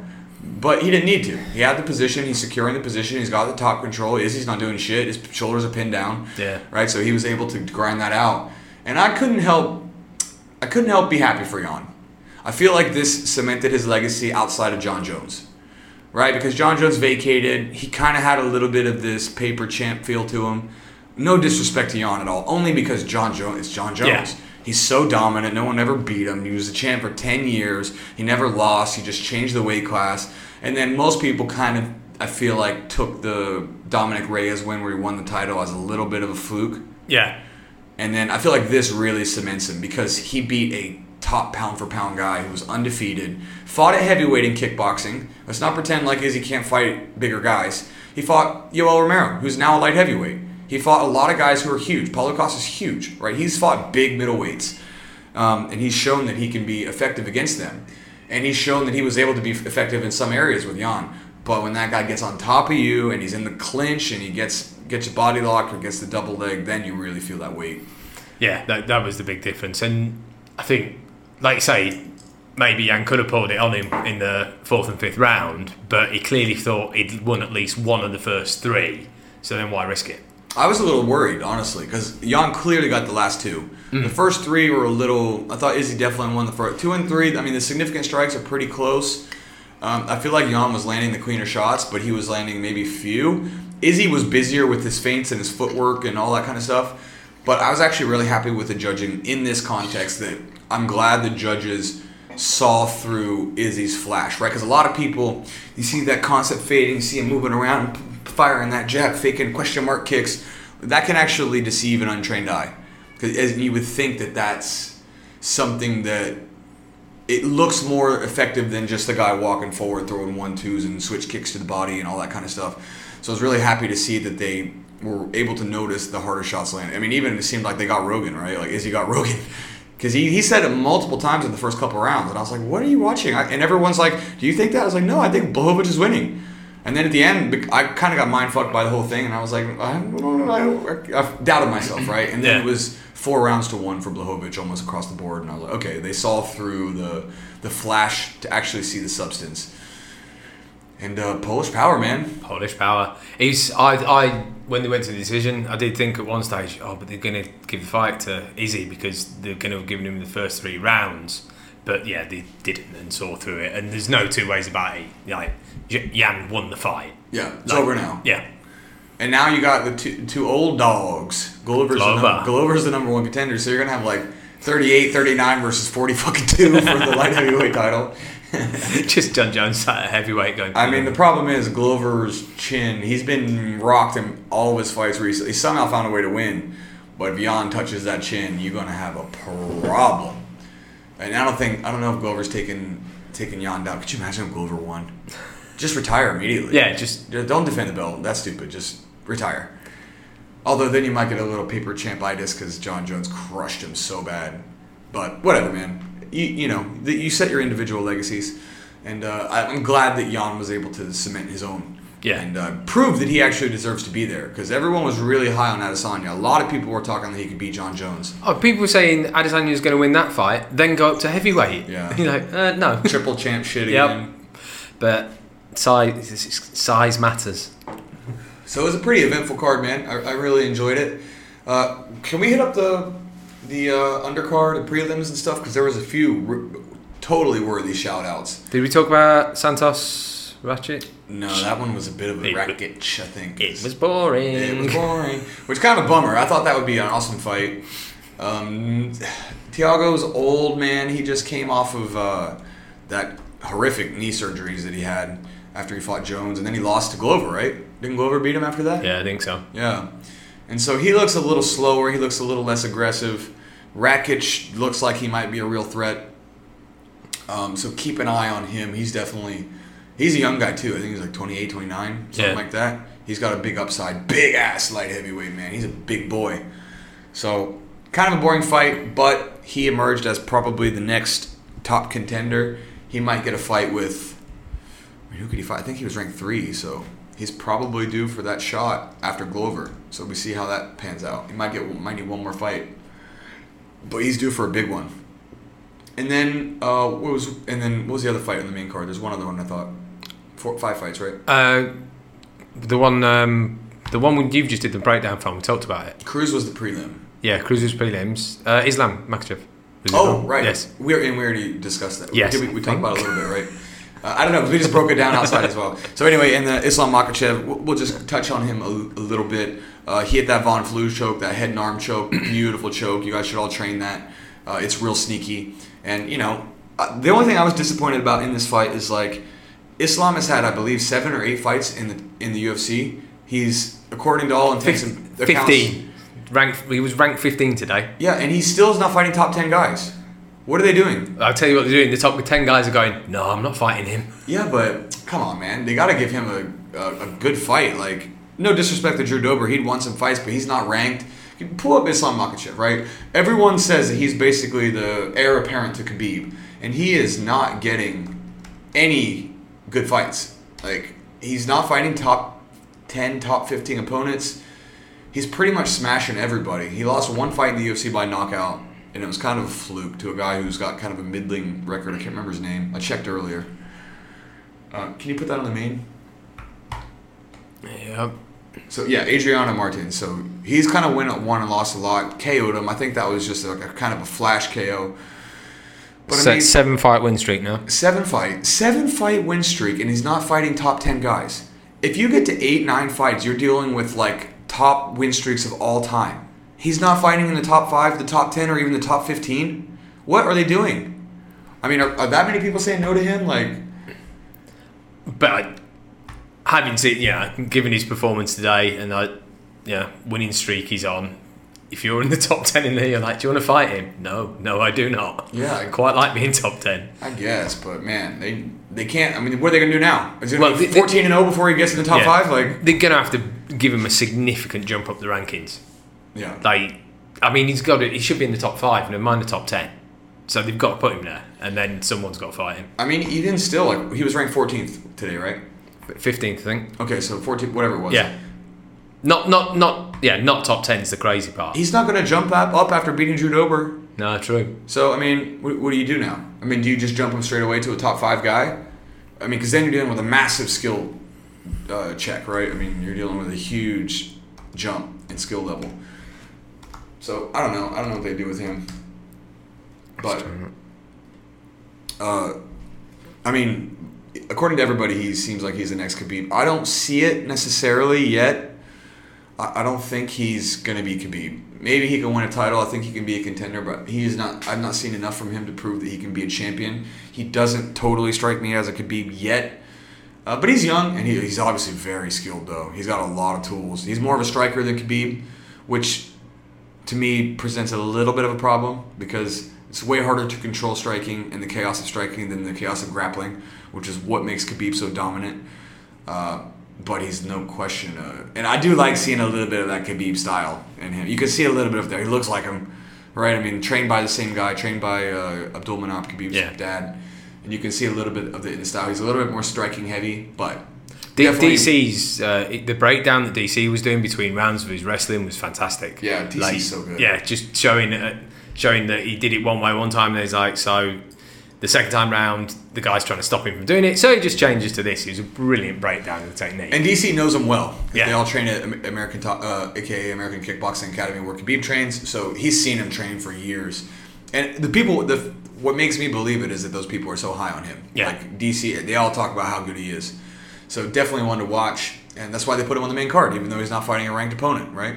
but he didn't need to. He had the position. He's securing the position. He's got the top control. Izzy's not doing shit. His shoulders are pinned down. Yeah. Right. So he was able to grind that out, and I couldn't help. I couldn't help be happy for Jan. I feel like this cemented his legacy outside of Jon Jones. Right, because Jon Jones vacated, he kind of had a little bit of this paper champ feel to him. No disrespect to Jan at all, only because Jon Jones is Jon Jones. Yeah. He's so dominant. No one ever beat him. He was the champ for 10 years. He never lost. He just changed the weight class. And then most people kind of, I feel like, took the Dominick Reyes win where he won the title as a little bit of a fluke. yeah, And then I feel like this really cements him because he beat a top pound for pound guy who was undefeated, fought at heavyweight in kickboxing. Let's not pretend like he can't fight bigger guys. He fought Yoel Romero, who's now a light heavyweight. He fought a lot of guys who are huge. Paulo Costa's huge, right? He's fought big middleweights, um, and he's shown that he can be effective against them. And he's shown that he was able to be effective in some areas with Jan. But when that guy gets on top of you and he's in the clinch and he gets gets your body locked or gets the double leg, then you really feel that weight. Yeah, that, that was the big difference. And I think, like you say, maybe Jan could have pulled it on him in the fourth and fifth round, but he clearly thought he'd won at least one of the first three. So then why risk it? I was a little worried, honestly, because Jan clearly got the last two. The first three were a little. I thought Izzy definitely won the first two and three. I mean, the significant strikes are pretty close. Um, I feel like Jan was landing the cleaner shots, but he was landing maybe few. Izzy was busier with his feints and his footwork and all that kind of stuff. But I was actually really happy with the judging in this context. That I'm glad the judges saw through Izzy's flash, right? Because a lot of people, you see that concept fading, you see him moving around, firing that jab, faking question mark kicks. That can actually deceive an untrained eye, because as you would think that that's something that it looks more effective than just the guy walking forward, throwing one twos and switch kicks to the body and all that kind of stuff. So I was really happy to see that they were able to notice the harder shots land. I mean, even it seemed like they got Rogan, right? Like is he got Rogan. Because he, he said it multiple times in the first couple rounds. And I was like, what are you watching? I, and everyone's like, do you think that? I was like, no, I think Blachowicz is winning. And then at the end, I kind of got mind fucked by the whole thing. And I was like, I, I, I doubted myself, right? And then Yeah. it was four rounds to one for Blachowicz almost across the board. And I was like, okay, they saw through the, the flash to actually see the substance. And uh, Polish power, man. Polish power. He's I I when they went to the decision, I did think at one stage, oh, but they're going to give the fight to Izzy because they're going to have given him the first three rounds. But yeah, they didn't and saw through it. And there's no two ways about it. Like Yan won the fight. Yeah, it's Like, over now. Yeah, And now you got the two, two old dogs. Glover's, The Glover. number, Glover's the number one contender, so you're going to have like 38, 39 versus 40 fucking 2 for the light heavyweight title. just Jon Jones sat at heavyweight going. I mean, the problem is Glover's chin. He's been rocked in all of his fights recently. He somehow found a way to win, but if Jan touches that chin, you're gonna have a problem. And I don't think I don't know if Glover's taking taking Jan down. Could you imagine if Glover won? Just retire immediately. yeah, just Don't defend the belt. That's stupid. Just retire. Although then you might get a little paper champitis because Jon Jones crushed him so bad. But whatever, man. You, you know, you set your individual legacies. And uh, I'm glad that Jan was able to cement his own. Yeah. And uh, prove that he actually deserves to be there. Because everyone was really high on Adesanya. A lot of people were talking that he could beat Jon Jones. oh, people were saying Adesanya's going to win that fight, then go up to heavyweight. Yeah. you know, uh, no. Triple champ shit Yep. again. But size size matters. So it was a pretty eventful card, man. I, I really enjoyed it. Uh, can we hit up the the uh, undercard, the prelims and stuff? Because there was a few r- totally worthy shout outs. Did we talk about Santos Rakic? No, that one was a bit of a racket, I think. It was boring. It was boring, which kind of a bummer. I thought that would be an awesome fight. Um, Thiago's old man. He just came off of uh, that horrific knee surgeries that he had after he fought Jones, and then he lost to Glover. Right? Didn't Glover beat him after that? Yeah, I think so. Yeah. And so he looks a little slower. He looks a little less aggressive. Rakic looks like he might be a real threat. Um, so keep an eye on him. He's definitely he's a young guy too. I think he's like 28, 29, something Yeah. like that. He's got a big upside, big ass light heavyweight man. He's a big boy. So kind of a boring fight, but he emerged as probably the next top contender. He might get a fight with I mean, who could he fight? I think he was ranked three, so he's probably due for that shot after Glover. So we see how that pans out. He might get might need one more fight, but he's due for a big one. And then uh, what was and then what was the other fight on the main card? There's one other one I thought. Four, five fights, right? Uh, the one, um, the one you've just did the breakdown from. We talked about it. Cruz was the prelim. Yeah, Cruz was prelims. Uh, Islam Makhachev. Oh, right. Yes. We're and we already discussed that. Yes, Did we, we talked about it a little bit, right? Uh, I don't know. We just broke it down outside as well. So anyway, in the Islam Makhachev, we'll, we'll just touch on him a, a little bit. Uh, he hit that Von Flue choke, that head and arm choke, beautiful choke. You guys should all train that. Uh, it's real sneaky. And you know, uh, the only thing I was disappointed about in this fight is like Islam has had, I believe, seven or eight fights in the in the UFC. He's according to all intents and accounts, Fifteen. Ranked. He was ranked fifteen today. Yeah, and he still is not fighting top ten guys. What are they doing? I'll tell you what they're doing. The top ten guys are going. No, I'm not fighting him. Yeah, but come on, man. They got to give him a, a, a good fight. Like, no disrespect to Drew Dober. He'd won some fights, but he's not ranked. You pull up Islam Makhachev, right? Everyone says that he's basically the heir apparent to Khabib, and he is not getting any good fights. Like, he's not fighting top 10, top 15 opponents. He's pretty much smashing everybody. He lost one fight in the UFC by knockout, and it was kind of a fluke to a guy who's got kind of a middling record. I can't remember his name. I checked earlier. Uh, can you put that on the main? Yeah. So yeah, Adriano Martin. So he's kind of went at one and lost a lot. KO'd him. I think that was just like a kind of a flash KO. But I mean, seven fight win streak now. seven fight, seven fight win streak, and he's not fighting top ten guys. If you get to eight, nine fights, you're dealing with like top win streaks of all time. He's not fighting in the top five, the top ten, or even the top fifteen. What are they doing? I mean, are, are that many people saying no to him? Like, But having seen, yeah, given his performance today and that, yeah, winning streak he's on, if you're in the top 10 in there, you're like, do you want to fight him? No, no, I do not. Yeah, I quite like being top 10. I guess, but man, they they can't. I mean, what are they gonna do now? Is it Well, gonna be the- the- 14 and 0 before he gets in the top Yeah. five? Like, They're going to have to give him a significant jump up the rankings. yeah, Like, I mean, he's got it. He should be in the top five, never mind the top 10. So they've got to put him there, and then someone's got to fight him. I mean, even still, like, he was ranked 14th today, right? 15th, I think. Okay, so 14, whatever it was. Yeah. Not, not, not, yeah, not top 10 is the crazy part. He's not gonna jump up, up after beating Drew Dober. No, true. So, I mean, what, what do you do now? I mean, do you just jump him straight away to a top five guy? I mean, because then you're dealing with a massive skill uh, check, right? I mean, you're dealing with a huge jump in skill level. So, I don't know. I don't know what they do with him. But, uh, I mean, according to everybody, he seems like he's the next Khabib. I don't see it necessarily yet. I I don't think he's gonna be Khabib. Maybe he can win a title. I think he can be a contender, but he is not. I've not seen enough from him to prove that he can be a champion. He doesn't totally strike me as a Khabib yet, uh, but he's young and he, he's obviously very skilled. Though he's got a lot of tools. He's more of a striker than Khabib, which to me presents a little bit of a problem because it's way harder to control striking and the chaos of striking than the chaos of grappling, which is what makes Khabib so dominant. Uh, but he's no question, uh, and I do like seeing a little bit of that Khabib style in him. You can see a little bit of that. He looks like him, right? I mean, trained by the same guy, trained by uh, Abdul Manap, Khabib's Yeah. dad, and you can see a little bit of the, in the style. He's a little bit more striking heavy, but D- DC's uh, the breakdown that DC was doing between rounds of his wrestling was fantastic. Yeah, DC's so good. Yeah, just showing uh, showing that he did it one way one time. And he's like, so the second time round, the guy's trying to stop him from doing it, so he just changes to this. It was a brilliant breakdown of the technique. And DC knows him well. Yeah. They all train at American, uh, aka American Kickboxing Academy, where Khabib trains. So he's seen him train for years. And the people, the what makes me believe it is that those people are so high on him. Yeah. Like DC, they all talk about how good he is. So definitely one to watch, and that's why they put him on the main card, even though he's not fighting a ranked opponent, right?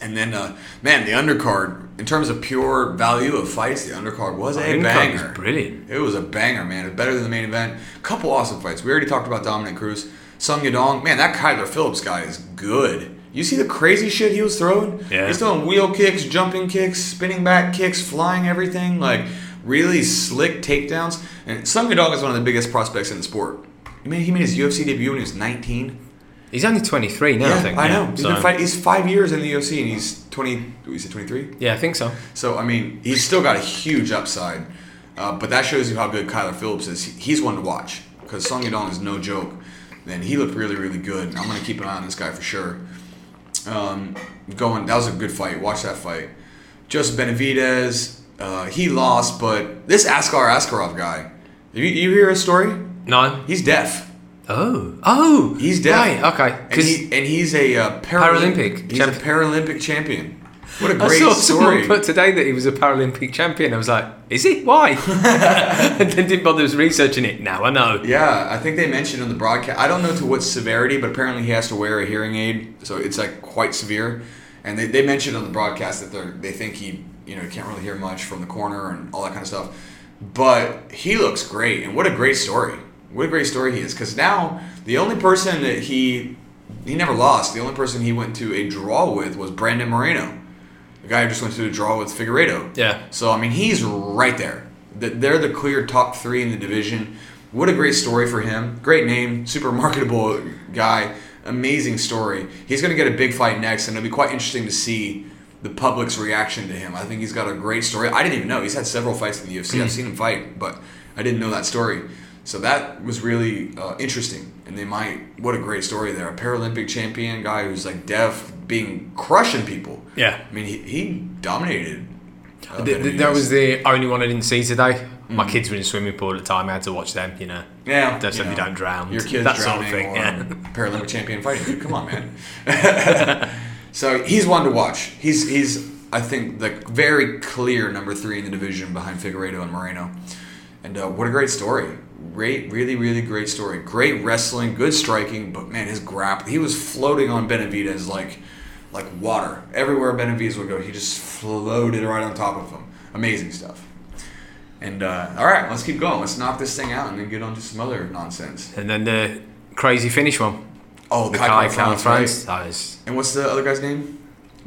And then, uh, man, the undercard, in terms of pure value of fights, the undercard was a Undercard was banger. brilliant. It was a banger, man. It was better than the main event. Couple awesome fights. We already talked about Dominick Cruz. Song Yadong. Man, that Kyler Phillips guy is good. You see the crazy shit he was throwing? Yeah. He's throwing wheel kicks, jumping kicks, spinning back kicks, flying everything. Like, really slick takedowns. And Song Yadong is one of the biggest prospects in the sport. I mean, he made his UFC debut when he was 19. He's only 23 now, I think. I yeah, know. He's, so- been fight, he's five years in the UFC and he's 20, what, you said 23? Yeah, I think so. So I mean, he's still got a huge upside, uh, but that shows you how good Kyler Phillips is. He- He's one to watch because Song Yadong is no joke. And he looked really, really good. I'm gonna keep an eye on this guy for sure. Um, going, that was a good fight. Watch that fight. Joseph Benavidez, uh, he lost, but this Askar Askarov guy, you, you hear his story? No. He's deaf. Oh. Oh. He's deaf. Right, okay. And, he, and he's a uh, Paralympic He's champ- a Paralympic champion. What a I great saw story. someone put today that he was a Paralympic champion. I was like, is he? Why? and then didn't bother researching it. Now I know. Yeah, I think they mentioned on the broadcast. I don't know to what severity, but apparently he has to wear a hearing aid, so it's like quite severe. And they, they mentioned on the broadcast that they they think he you know can't really hear much from the corner and all that kind of stuff. But he looks great, and what a great story! What a great story he is. Because now the only person that he he never lost, the only person he went to a draw with was Brandon Moreno, the guy who just went to a draw with Figueiredo. Yeah. So I mean, he's right there. Th- They're the clear top three in the division. What a great story for him. Great name, super marketable guy. Amazing story. He's going to get a big fight next, and it'll be quite interesting to see the public's reaction to him. I think he's got a great story. I didn't even know he's had several fights in the UFC. I've hmm. seen him fight, but I didn't know that story. So that was really uh, interesting, and they might. What a great story there! A Paralympic champion guy who's like deaf, being crushing people. Yeah. I mean, he, he dominated. uh, Th- th- Benavidez. that was the only one I didn't see today. My Mm. kids were in the swimming pool at the time. I had to watch them. You know. yeah. That's so you don't drown. Your kids That sort drowning of thing, yeah. Paralympic champion fighting. Dude, come on, man. so he's one to watch. He's he's I think the very clear number three in the division behind Figueiredo and Moreno. And uh, what a great story! Great, really, really great story. Great wrestling, good striking, but man, his grap. He was floating on Benavidez like like water. Everywhere Benavidez would go, he just floated right on top of him. Amazing stuff. And uh, all right, let's keep going. Let's knock this thing out and then get on to some other nonsense. And then the crazy finish one. Oh, The Kai France, France. right? That is. And what's the other guy's name?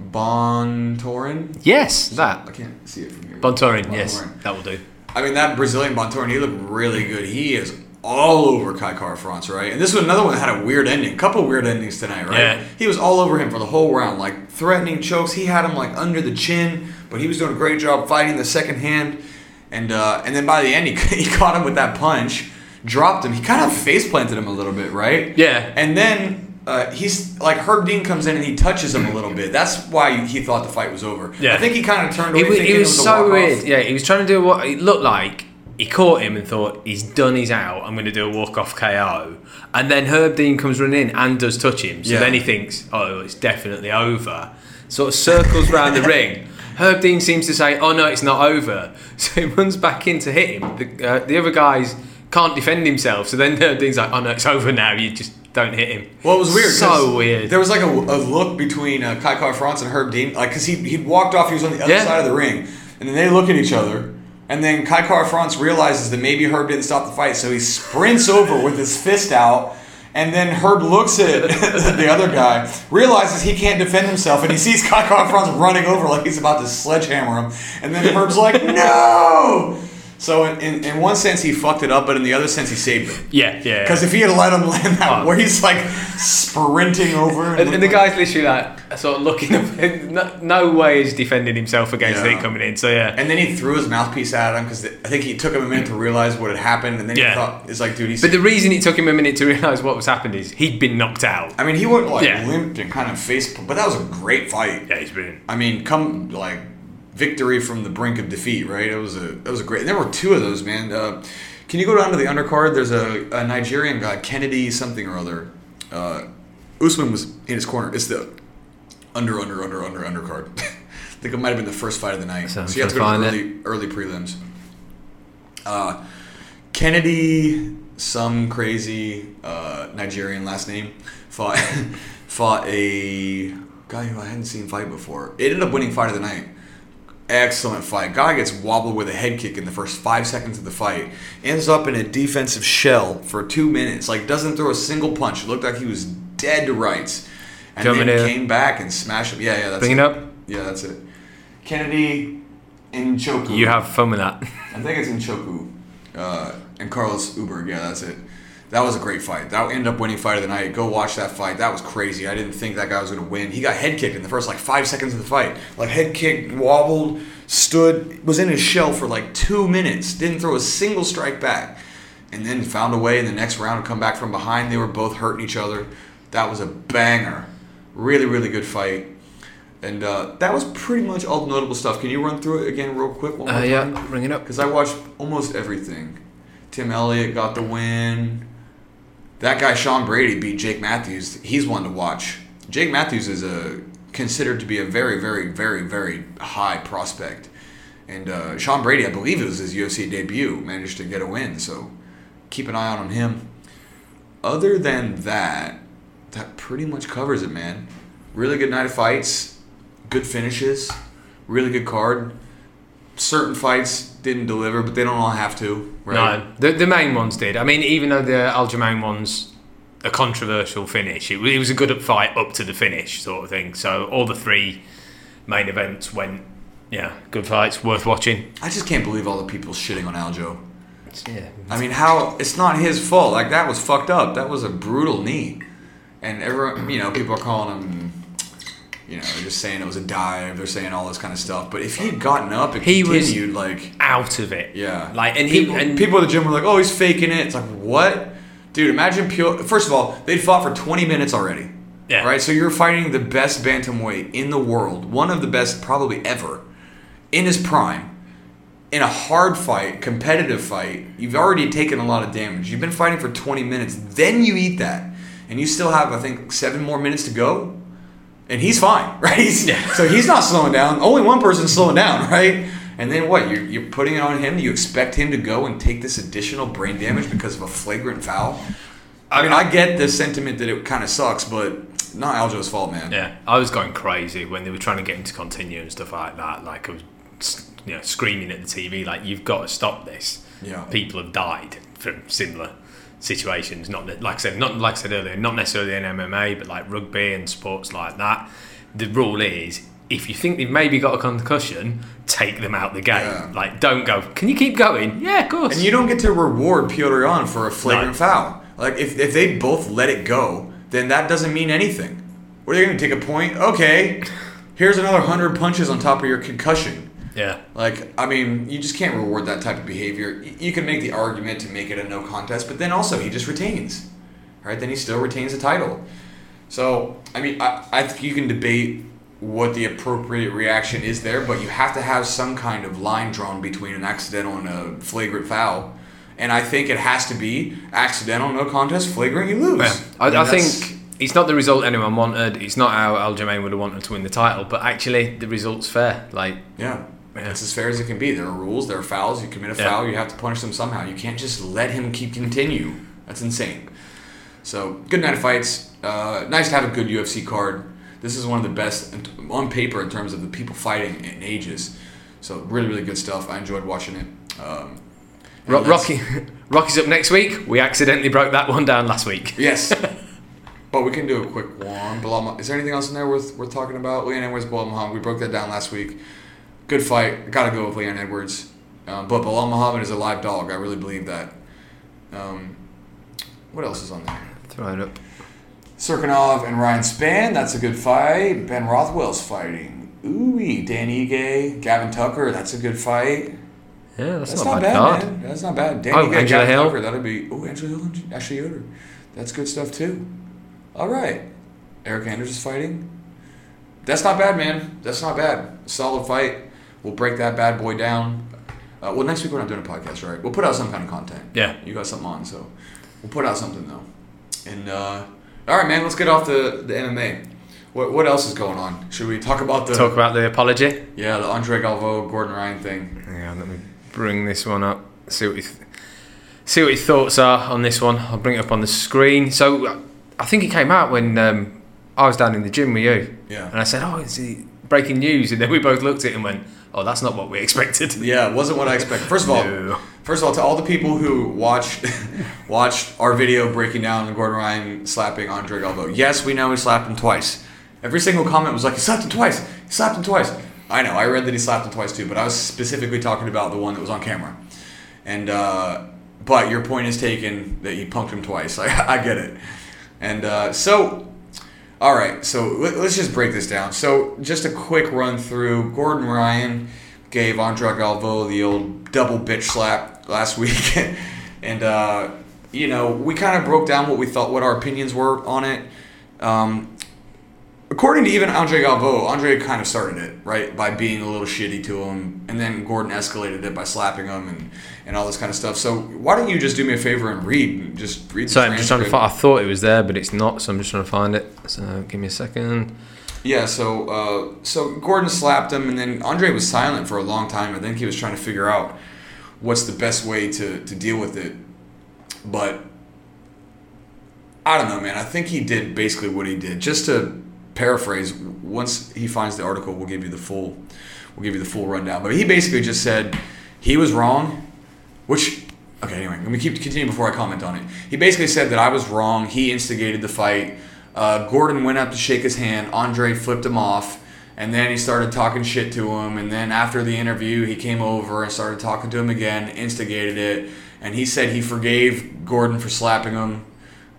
Bontorin. Yes, that. I can't see it from here. Bontorin, yes. Bontorin. That will do. I mean, that Brazilian Bontorin, he looked really good. He is all over Kai Kara France, right? And this was another one that had a weird ending. Couple weird endings tonight, right? Yeah. He was all over him for the whole round, like threatening chokes. He had him like under the chin, but he was doing a great job fighting the second hand. And uh, and then by the end, he, he caught him with that punch, dropped him. He kind of face planted him a little bit, right? Yeah. And then uh, he's like Herb Dean comes in and he touches him a little bit. That's why he thought the fight was over. Yeah. I think he kind of turned away. was, thinking he it was so weird. Yeah, he was trying to do what it looked like. He caught him and thought he's done. He's out. I'm going to do a walk off KO. And then Herb Dean comes running in and does touch him. So Yeah. then he thinks, oh, it's definitely over. Sort of circles around the ring. Herb Dean seems to say, oh no, it's not over. So he runs back in to hit him. The, uh, the other guys can't defend himself. So then Herb Dean's like, oh no, it's over now. You just don't hit him. Well, it was weird. So weird. There was like a, a look between uh, Kai Kara France and Herb Dean, like because he he walked off, he was on the other Yeah. side of the ring, and then they look at each other, and then Kai Kara France realizes that maybe Herb didn't stop the fight, so he sprints over with his fist out. And then Herb looks at the other guy, realizes he can't defend himself, and he sees Kai Kara France running over like he's about to sledgehammer him. And then Herb's like, "No!" So in, in, in one sense he fucked it up, but in the other sense he saved him. Yeah, yeah. Because if he had let him land that, Oh. where he's like sprinting over, And, and the guy's literally like sort of looking up. No, no way is defending himself against Yeah. it coming in. So yeah, and then he threw his mouthpiece at him because I think he took him a minute to realize what had happened, and then he thought it's like, dude, he's. but the reason it took him a minute to realise what was happened is he'd been knocked out. I mean, he went like Yeah. limped and kind of face, but that was a great fight. Yeah, he's brilliant. I mean, come like victory from the brink of defeat, right? It was a it was a great. There were two of those, man. Uh, can you go down to the undercard? There's a, a Nigerian guy, Kennedy something or other. Uh, Usman was in his corner. It's the under under under under undercard. I think it might have been the first fight of the night. So So, you have to go to it. early, early prelims. Uh, Kennedy, some crazy uh, Nigerian last name, fought fought a guy who I hadn't seen fight before. It ended up winning fight of the night. Excellent fight. Guy gets wobbled with a head kick in the first five seconds of the fight. Ends up in a defensive shell for two minutes. Like doesn't throw a single punch. It looked like he was dead to rights. And want then to came back and smashed him. Yeah, yeah, that's Bring it up. Yeah, that's it. Kennedy Nzechukwu. You have fun with that. I think it's Nzechukwu. Uh, and Carlos Ulberg, yeah, that's it. That was a great fight. That ended up winning fight of the night. Go watch that fight. That was crazy. I didn't think that guy was going to win. He got head kicked in the first like five seconds of the fight. Like head kicked, wobbled, stood, was in his shell for like two minutes. Didn't throw a single strike back. And then found a way in the next round to come back from behind. They were both hurting each other. That was a banger. Really, really good fight. And uh, that was pretty much all the notable stuff. Can you run through it again real quick? One more Uh, time? yeah, bring it up. Because I watched almost everything. Tim Elliott got the win. That guy Sean Brady beat Jake Matthews. He's one to watch. Jake Matthews is a considered to be a very, very, very, very high prospect. And uh, Sean Brady, I believe it was his UFC debut, managed to get a win. So keep an eye out on him. Other than that, that pretty much covers it, man. Really good night of fights, good finishes, really good card certain fights didn't deliver, but they don't all have to, right? No, the, the main ones did. I mean, even though the Aljamain one's a controversial finish, it, it was a good fight up to the finish, sort of thing. So all the three main events went, yeah, good fights, worth watching. I just can't believe all the people shitting on Aljo. Yeah, I mean, how it's not his fault. Like that was fucked up. That was a brutal knee, and everyone, you know, people are calling him. You know, they're just saying it was a dive. They're saying all this kind of stuff. But if he had gotten up and He was- continued, like, out of it. yeah, like and he people, and people at the gym were like, "Oh, he's faking it." It's like, what, dude? Imagine Pio. First of all, they'd fought for 20 minutes already. Yeah. Right. So you're fighting the best bantamweight in the world, one of the best probably ever, in his prime, in a hard fight, competitive fight. You've already taken a lot of damage. You've been fighting for 20 minutes. Then you eat that, and you still have, I think, seven more minutes to go. And he's fine, right? He's, Yeah. So he's not slowing down. Only one person's slowing down, right? And then what? You're, you're putting it on him. You expect him to go and take this additional brain damage because of a flagrant foul. I mean, I get the sentiment that it kind of sucks, but not Aljo's fault, man. Yeah, I was going crazy when they were trying to get him to continue and stuff like that. Like I was you know screaming at the TV like you've got to stop this. Yeah. People have died from similar situations. Not that- like I said, not like I said earlier, not necessarily in MMA, but like rugby and sports like that. The rule is. If you think they've maybe got a concussion, take them out the game. Yeah. Like, don't go. Can you keep going? Yeah, of course. And you don't get to reward Petr Yan for a flagrant No. foul. Like if, if they both let it go, then that doesn't mean anything. What are they going to take a point? Okay, here's another hundred punches on top of your concussion. Yeah. Like I mean, you just can't reward that type of behavior. You can make the argument to make it a no contest, but then also he just retains, right? Then he still retains the title. So I mean, I, I think you can debate what the appropriate reaction is there, but you have to have some kind of line drawn between an accidental and a flagrant foul. And I think it has to be accidental, no contest, flagrant, you lose. Yeah. I, mean, I think it's not the result anyone wanted. It's not how Aljamain would have wanted to win the title, but actually the result's fair. Like, Yeah. Yeah. It's as fair as it can be. There are rules, there are fouls. You commit a Yeah. foul, you have to punish them somehow. You can't just let him keep continue. That's insane. So, good night of fights. Uh, nice to have a good UFC card. This is one of the best on paper in terms of the people fighting in ages. So, really, really good stuff. I enjoyed watching it. Um, Ro- Rocky, Rocky's up next week. We accidentally broke that one down last week. Yes. but we can do a quick one. Bilal, is there anything else in there worth, worth talking about? Leon Edwards, Belal Muhammad. We broke that down last week. Good fight. Got to go with Leon Edwards. Um, but Belal Muhammad is a live dog. I really believe that. Um, what else is on there? Throw it up. Cirkunov and Ryan Spann. That's a good fight. Ben Rothwell's fighting. Ooh, Dan Ige, Gavin Tucker. That's a good fight. Yeah, that's, That's not, not, bad, bad, man. That's not bad. Dan Oh, Ige, Angela Gavin Hill. Tucker. That'd be. Oh, Angela Hill and Ashley Yoder. That's good stuff too. All right. Eric Anders is fighting. That's not bad, man. That's not bad. Solid fight. We'll break that bad boy down. Uh, well, next week we're not doing a podcast, right? We'll put out some kind of content. Yeah. You got something on, so we'll put out something though. And uh, all right, man. Let's get off the the MMA. What what else is going on? Should we talk about the Talk about the apology. yeah the Andre Galvão Gordon Ryan thing? Yeah, let me bring this one up. See what you th- see what your thoughts are on this one. I'll bring it up on the screen. So uh, I think it came out when um, I was down in the gym with you, Yeah. and I said, "Oh, it's the breaking news," and then we both looked at it and went, "Oh, that's not what we expected." Yeah, it wasn't what I expected. First of all, No. first of all, to all the people who watched watched our video breaking down Gordon Ryan slapping Andre Galvão. Yes, we know he slapped him twice. Every single comment was like, he slapped him twice. He slapped him twice. I know. I read that he slapped him twice too, but I was specifically talking about the one that was on camera. And uh, but your point is taken that he punked him twice. I, I get it. And uh, so all right, so let- let's just break this down. So, just a quick run through. Gordon Ryan gave Andre Galvão the old double bitch slap last week, and uh, you know we kind of broke down what we thought, what our opinions were on it. Um, according to even Andre Galvão, Andre kind of started it right by being a little shitty to him, and then Gordon escalated it by slapping him and, and all this kind of stuff. So, why don't you just do me a favor and read, just read. The So I'm just trying to. Find, I thought it was there, but it's not. So I'm just trying to find it. So give me a second. Yeah, so uh, so Gordon slapped him, and then Andre was silent for a long time. I think he was trying to figure out what's the best way to, to deal with it. But I don't know, man. I think he did basically what he did. Just to paraphrase, once he finds the article, we'll give you the full we'll give you the full rundown. But he basically just said he was wrong, which okay. Anyway, let me keep continue before I comment on it. He basically said that I was wrong. He instigated the fight. Uh, Gordon went up to shake his hand. Andre flipped him off, and then he started talking shit to him. And then after the interview, he came over and started talking to him again, instigated it. And he said he forgave Gordon for slapping him,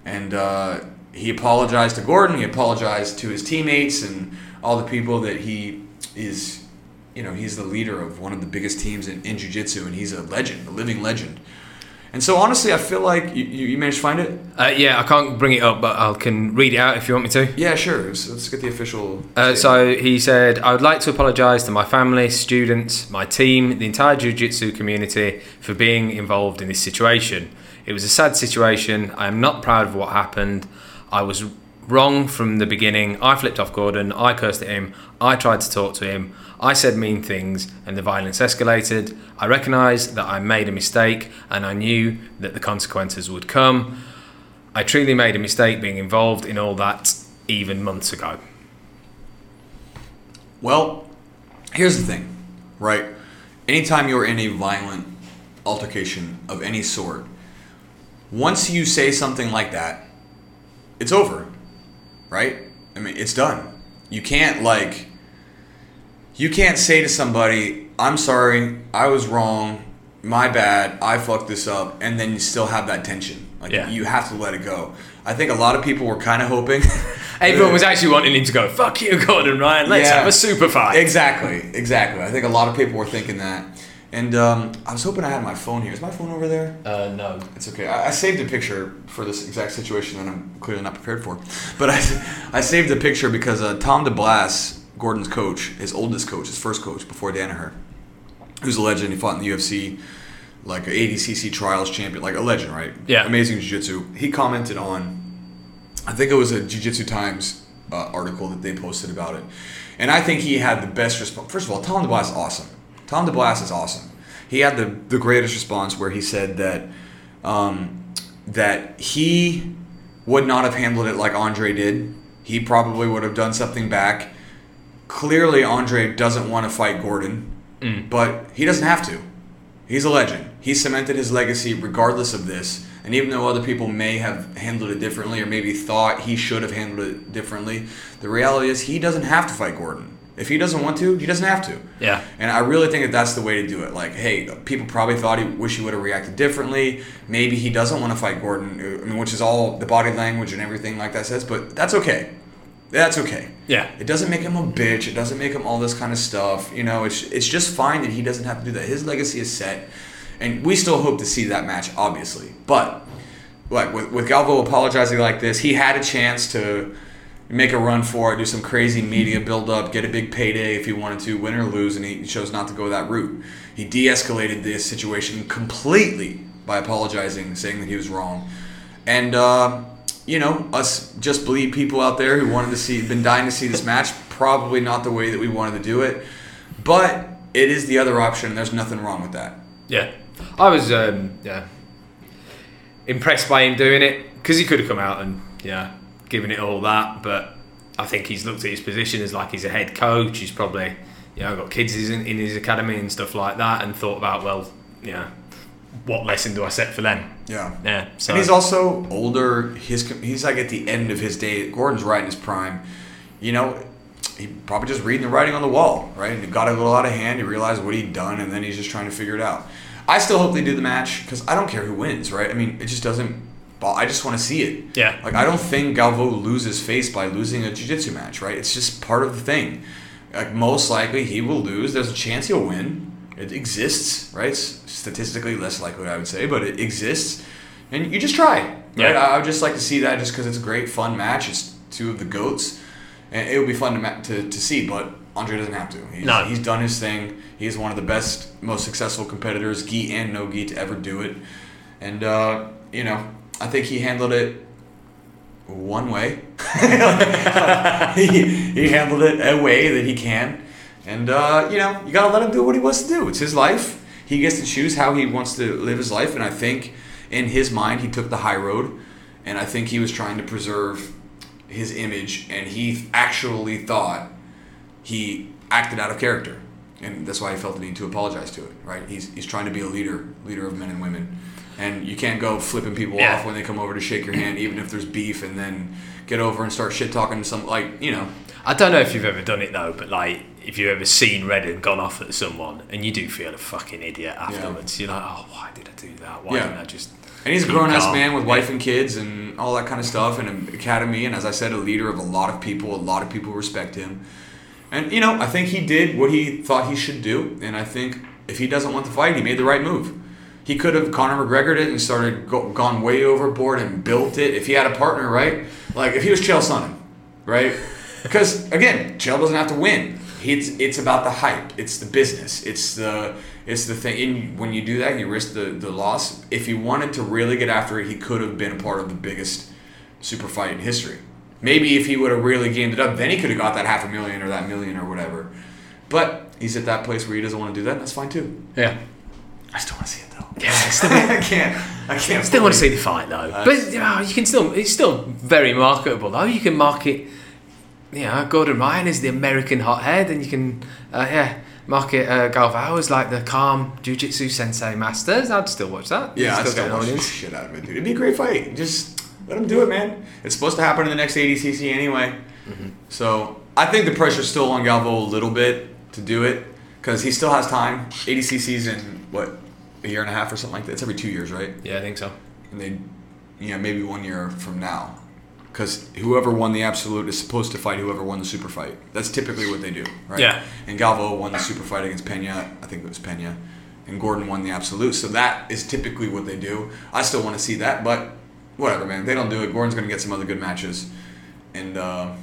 and uh, he apologized to Gordon. He apologized to his teammates and all the people that he is. You know, he's the leader of one of the biggest teams in, in jiu-jitsu, and he's a legend, a living legend. And so, honestly, I feel like you, you, managed to find it. Uh, yeah, I can't bring it up, but I can read it out if you want me to. Yeah, sure. Let's, let's get the official. Uh, so he said, I would like to apologise to my family, students, my team, the entire Jiu Jitsu community for being involved in this situation. It was a sad situation. I am not proud of what happened. I was wrong from the beginning. I flipped off Gordon. I cursed at him. I tried to talk to him. I said mean things and the violence escalated. I recognised that I made a mistake and I knew that the consequences would come. I truly made a mistake being involved in all that even months ago. Well, here's the thing, right? anytime you're in a violent altercation of any sort, once you say something like that, it's over, right? I mean, it's done. You can't like, you can't say to somebody, "I'm sorry, I was wrong, my bad, I fucked this up," and then you still have that tension. Like, Yeah. you have to let it go. I think a lot of people were kind of hoping. Everyone was actually wanting him to go, fuck you, Gordon Ryan, let's Yeah. have a super fight. Exactly, exactly. I think a lot of people were thinking that. And um, I was hoping I had my phone here. Is my phone over there? Uh, no. It's okay. I, I saved a picture for this exact situation that I'm clearly not prepared for. But I, I saved a picture because uh, Tom DeBlass, Gordon's coach, his oldest coach, his first coach before Danaher, who's a legend. He fought in the UFC, like an ADCC trials champion, like a legend, right? Yeah. Amazing jiu-jitsu. He commented on, I think it was a Jiu-Jitsu Times uh, article that they posted about it. And I think he had the best response. First of all, Tom DeBlass is awesome. Tom DeBlass is awesome. He had the, the greatest response where he said that um, that he would not have handled it like Andre did. He probably would have done something back. Clearly, Andre doesn't want to fight Gordon, but he doesn't have to. He's a legend. He cemented his legacy regardless of this. And even though other people may have handled it differently or maybe thought he should have handled it differently, the reality is he doesn't have to fight Gordon. If he doesn't want to, he doesn't have to. Yeah. And I really think that that's the way to do it. Like, hey, people probably thought he wish he would have reacted differently. Maybe he doesn't want to fight Gordon, uh, I mean, which is all the body language and everything like that says. But that's okay. That's okay. Yeah. It doesn't make him a bitch. It doesn't make him all this kind of stuff. You know, it's it's just fine that he doesn't have to do that. His legacy is set, and we still hope to see that match, obviously. But like with with Galvão apologizing like this, he had a chance to make a run for it, do some crazy media build up, get a big payday if he wanted to, win or lose, and he chose not to go that route. He de-escalated this situation completely by apologizing, saying that he was wrong, and. Uh, you know, us just bleed people out there who wanted to see, been dying to see this match. Probably not the way that we wanted to do it, but it is the other option. and There's nothing wrong with that. Yeah, I was um, yeah impressed by him doing it because he could have come out and yeah given it all that, but I think he's looked at his position as like he's a head coach. He's probably you know got kids in, in his academy and stuff like that, and thought about well, yeah, what lesson do I set for them? Yeah. Yeah, so And he's also older. His he's like at the end of his day. Gordon's right in his prime. You know, he probably just reading the writing on the wall, right? And it got a little out of hand. He realized what he'd done, and then he's just trying to figure it out. I still hope they do the match because I don't care who wins, right? I mean, it just doesn't. I just want to see it. Yeah. Like I don't think Galvão loses face by losing a jiu-jitsu match, right? It's just part of the thing. Like most likely he will lose. There's a chance he'll win. It exists, right? It's statistically less likely, I would say, but it exists, and you just try, right? Yeah. I, I would just like to see that just because it's a great, fun match. It's two of the goats, and it would be fun to ma- to, to see. But Andre doesn't have to. He's, No. he's done his thing. He's one of the best, most successful competitors, gi and no gi, to ever do it. And uh, you know, I think he handled it one way. he, he handled it a way that he can. And, uh, you know, you got to let him do what he wants to do. It's his life. He gets to choose how he wants to live his life. And I think in his mind, he took the high road. And I think he was trying to preserve his image. And he actually thought he acted out of character. And that's why he felt the need to apologize to it, right? He's, he's trying to be a leader, leader of men and women. And you can't go flipping people Yeah. off when they come over to shake your hand, even if there's beef, and then get over and start shit talking to some, like, you know. I don't know if you've ever done it though, but like if you've ever seen red and gone off at someone, and you do feel a fucking idiot afterwards. You're like, oh, why did I do that? Why Yeah. didn't I just? And he's a grown ass man with wife and kids and all that kind of stuff, and an academy, and as I said, a leader of a lot of people. A lot of people respect him. And, you know, I think he did what he thought he should do, and I think if he doesn't want the fight, he made the right move. He could have Conor McGregor it and started go, gone way overboard and built it if he had a partner, right? Like if he was Chael Sonnen, right? Because again, Chael doesn't have to win. It's it's about the hype. It's the business. It's the it's the thing. And when you do that, you risk the the loss. If he wanted to really get after it, he could have been a part of the biggest super fight in history. Maybe if he would have really gamed it up, then he could have got that half a million or that million or whatever. But he's at that place where he doesn't want to do that. And that's fine too. Yeah. I still want to see it. Yeah, still, I can't. I can't. still want to see the fight though. But yeah, you can still. It's still very marketable though. You can market. You know, Gordon Ryan is the American hothead, and you can. Uh, yeah, market uh, Galvao as like the calm jiu-jitsu sensei masters, I'd still watch that. Yeah, I'd still get watch the shit out of it, dude. It'd be a great fight. Just let him do it, man. It's supposed to happen in the next ADCC anyway. Mm-hmm. So I think the pressure's still on Galvão a little bit to do it because he still has time. ADCC's in what a year and a half or something like that. It's every two years, right? Yeah, I think so. And they, you know, maybe one year from now. Because whoever won the absolute is supposed to fight whoever won the super fight. That's typically what they do, right? Yeah. And Galvão won the super fight against Pena. I think it was Pena. And Gordon won the absolute. So that is typically what they do. I still want to see that, but whatever, man. If they don't do it, Gordon's going to get some other good matches. And uh,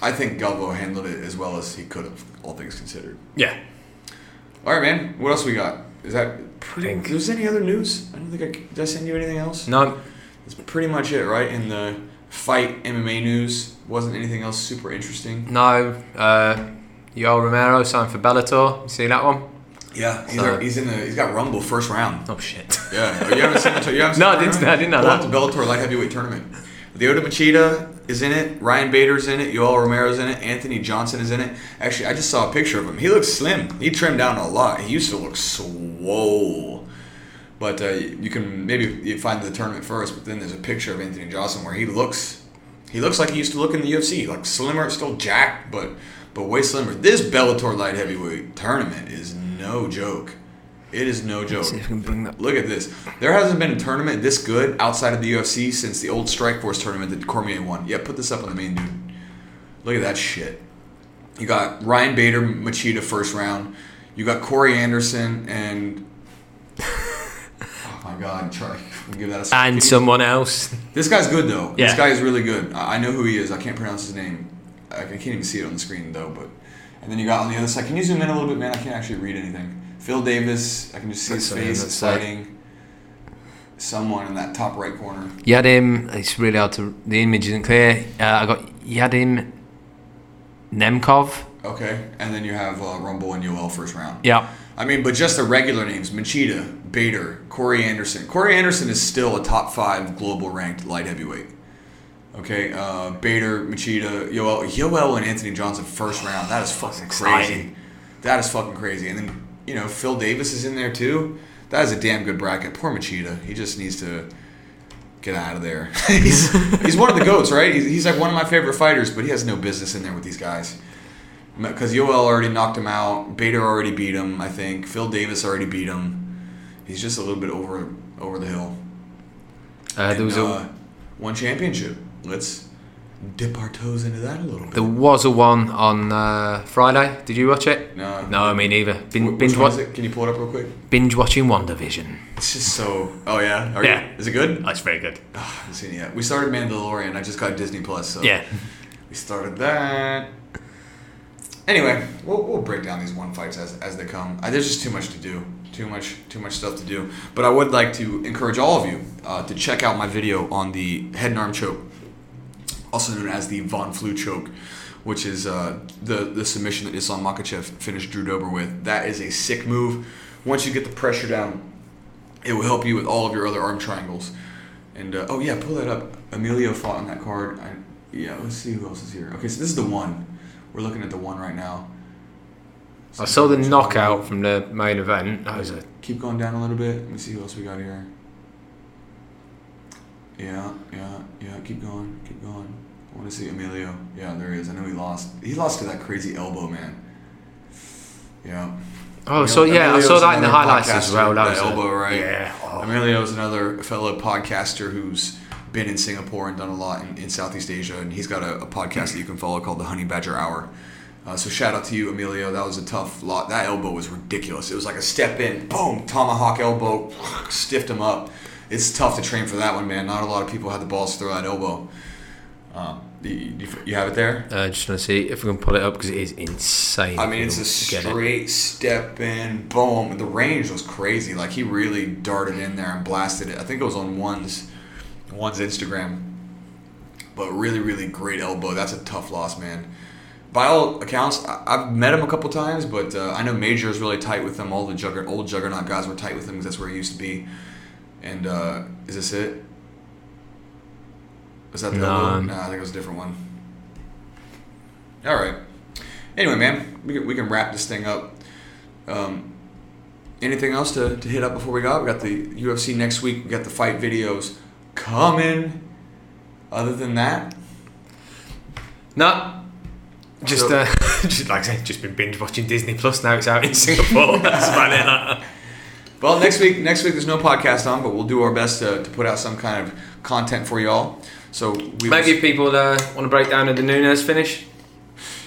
I think Galvão handled it as well as he could have, all things considered. Yeah. All right, man. What else we got? Is that pretty? There any other news? I don't think I did. I send you anything else? No, That's pretty much it, right? In the fight MMA news, wasn't anything else super interesting. no. Uh, Yoel Romero signed for Bellator. You see that one? Yeah, he's, So- he's in the. He's got Rumble first round. Oh shit. Yeah, you haven't seen the. You haven't seen No, I didn't-? I didn't know Pull that. Bellator light heavyweight tournament. Lyoto Machida is in it. Ryan Bader's in it. Yoel Romero's in it. Anthony Johnson is in it. Actually, I just saw a picture of him. He looks slim. He trimmed down a lot. He used to look swole. But uh, you can maybe find the tournament first. But then there's a picture of Anthony Johnson where he looks, he looks like he used to look in the UFC, like slimmer, still jacked, but but way slimmer. This Bellator light heavyweight tournament is no joke. It is no joke. See if can bring that. Look at this. There hasn't been a tournament this good outside of the UFC since the old Strikeforce tournament that Cormier won. Yeah, put this up on the main dude. Look at that shit. You got Ryan Bader, Machida first round. You got Corey Anderson and. Oh my God! Try give that a. Can And someone else. This guy's good though. Yeah. This guy is really good. I I know who he is. I can't pronounce his name. I can't even see it on the screen though. But and then you got on the other side. Can you zoom in a little bit, man? I can't actually read anything. Phil Davis. I can just see his That's it, face. It's fighting someone in that top right corner. Vadim, it's really hard to. The image isn't clear. Uh, I got Vadim Nemkov. Okay, and then you have uh, Rumble and Yoel first round. Yeah. I mean, but just the regular names: Machida, Bader, Corey Anderson. Corey Anderson is still a top five global ranked light heavyweight. Okay, uh, Bader, Machida, Yoel, Yoel, and Anthony Johnson first round. That is fucking crazy. That is fucking crazy. And then you know Phil Davis is in there too. That is a damn good bracket. Poor Machida. He just needs to get out of there. he's, he's one of the goats, right? He's, he's like one of my favorite fighters, but he has no business in there with these guys. Because Yoel already knocked him out. Bader already beat him, I think. Phil Davis already beat him. He's just a little bit over over the hill. Uh, there was And, a uh, one championship. Let's dip our toes into that a little bit. there was a one on uh, Friday. Did you watch it? no, No, me neither. Bin, which binge, one wa- is it? Can you pull it up real quick? binge watching WandaVision. It's just so. Oh yeah. Are Yeah. You, is it good? That's very good. Ah, I haven't seen it yet. We started Mandalorian. I just got Disney Plus, so Yeah. we started that. Anyway, we'll, we'll break down these one fights as, as they come. Uh, there's just too much to do, too much too much stuff to do. But I would like to encourage all of you uh, to check out my video on the head and arm choke, also known as the von Flue choke, which is uh, the the submission that Islam Makhachev finished Drew Dober with. That is a sick move. Once you get the pressure down, it will help you with all of your other arm triangles. And uh, oh yeah, pull that up. Emilio fought on that card. I, yeah, let's see who else is here. Okay, so this is the one. We're looking at the one right now. I saw the knockout from the main event. That was a Keep going down a little bit. Let me see who else we got here. Yeah, yeah, yeah. Keep going, keep going. I see Emilio. Yeah, there he is. I know he lost. He lost to that crazy elbow, man. Yeah. Oh, so yeah, I Emilio's saw that in the highlights as well. That the was a- elbow, right? Yeah. Oh. Emilio's another fellow podcaster who's been in Singapore and done a lot in, in Southeast Asia, and he's got a, a podcast that you can follow called the Honey Badger Hour. Uh, so shout out to you, Emilio. That was a tough lot. That elbow was ridiculous. It was like a step in, boom, tomahawk elbow, stiffed him up. It's tough to train for that one, man. Not a lot of people had the balls to throw that elbow. Um, you, you, you have it there? Uh, just want to see if we can pull it up because it is insane. I mean, it's a get it. straight step in, boom. The range was crazy. Like he really darted in there and blasted it. I think it was on one's one's Instagram. But really, really great elbow. That's a tough loss, man. By all accounts, I- I've met him a couple times, but uh, I know Major is really tight with him. All the jugger- old Juggernaut guys were tight with him because that's where he used to be. And uh, is this it? Was that the elbow? No, I think it was a different one. All right. Anyway, man, we can, we can wrap this thing up. Um, anything else to, to hit up before we go? We got the UFC next week. We got the fight videos coming. Other than that, No. Just, So- uh, just like I said, just been binge watching Disney Plus now. It's out in Singapore. That's about it. like. well, next week next week there's no podcast on, but we'll do our best to, to put out some kind of content for y'all. So we Maybe if people uh, want to break down of the Nunes finish.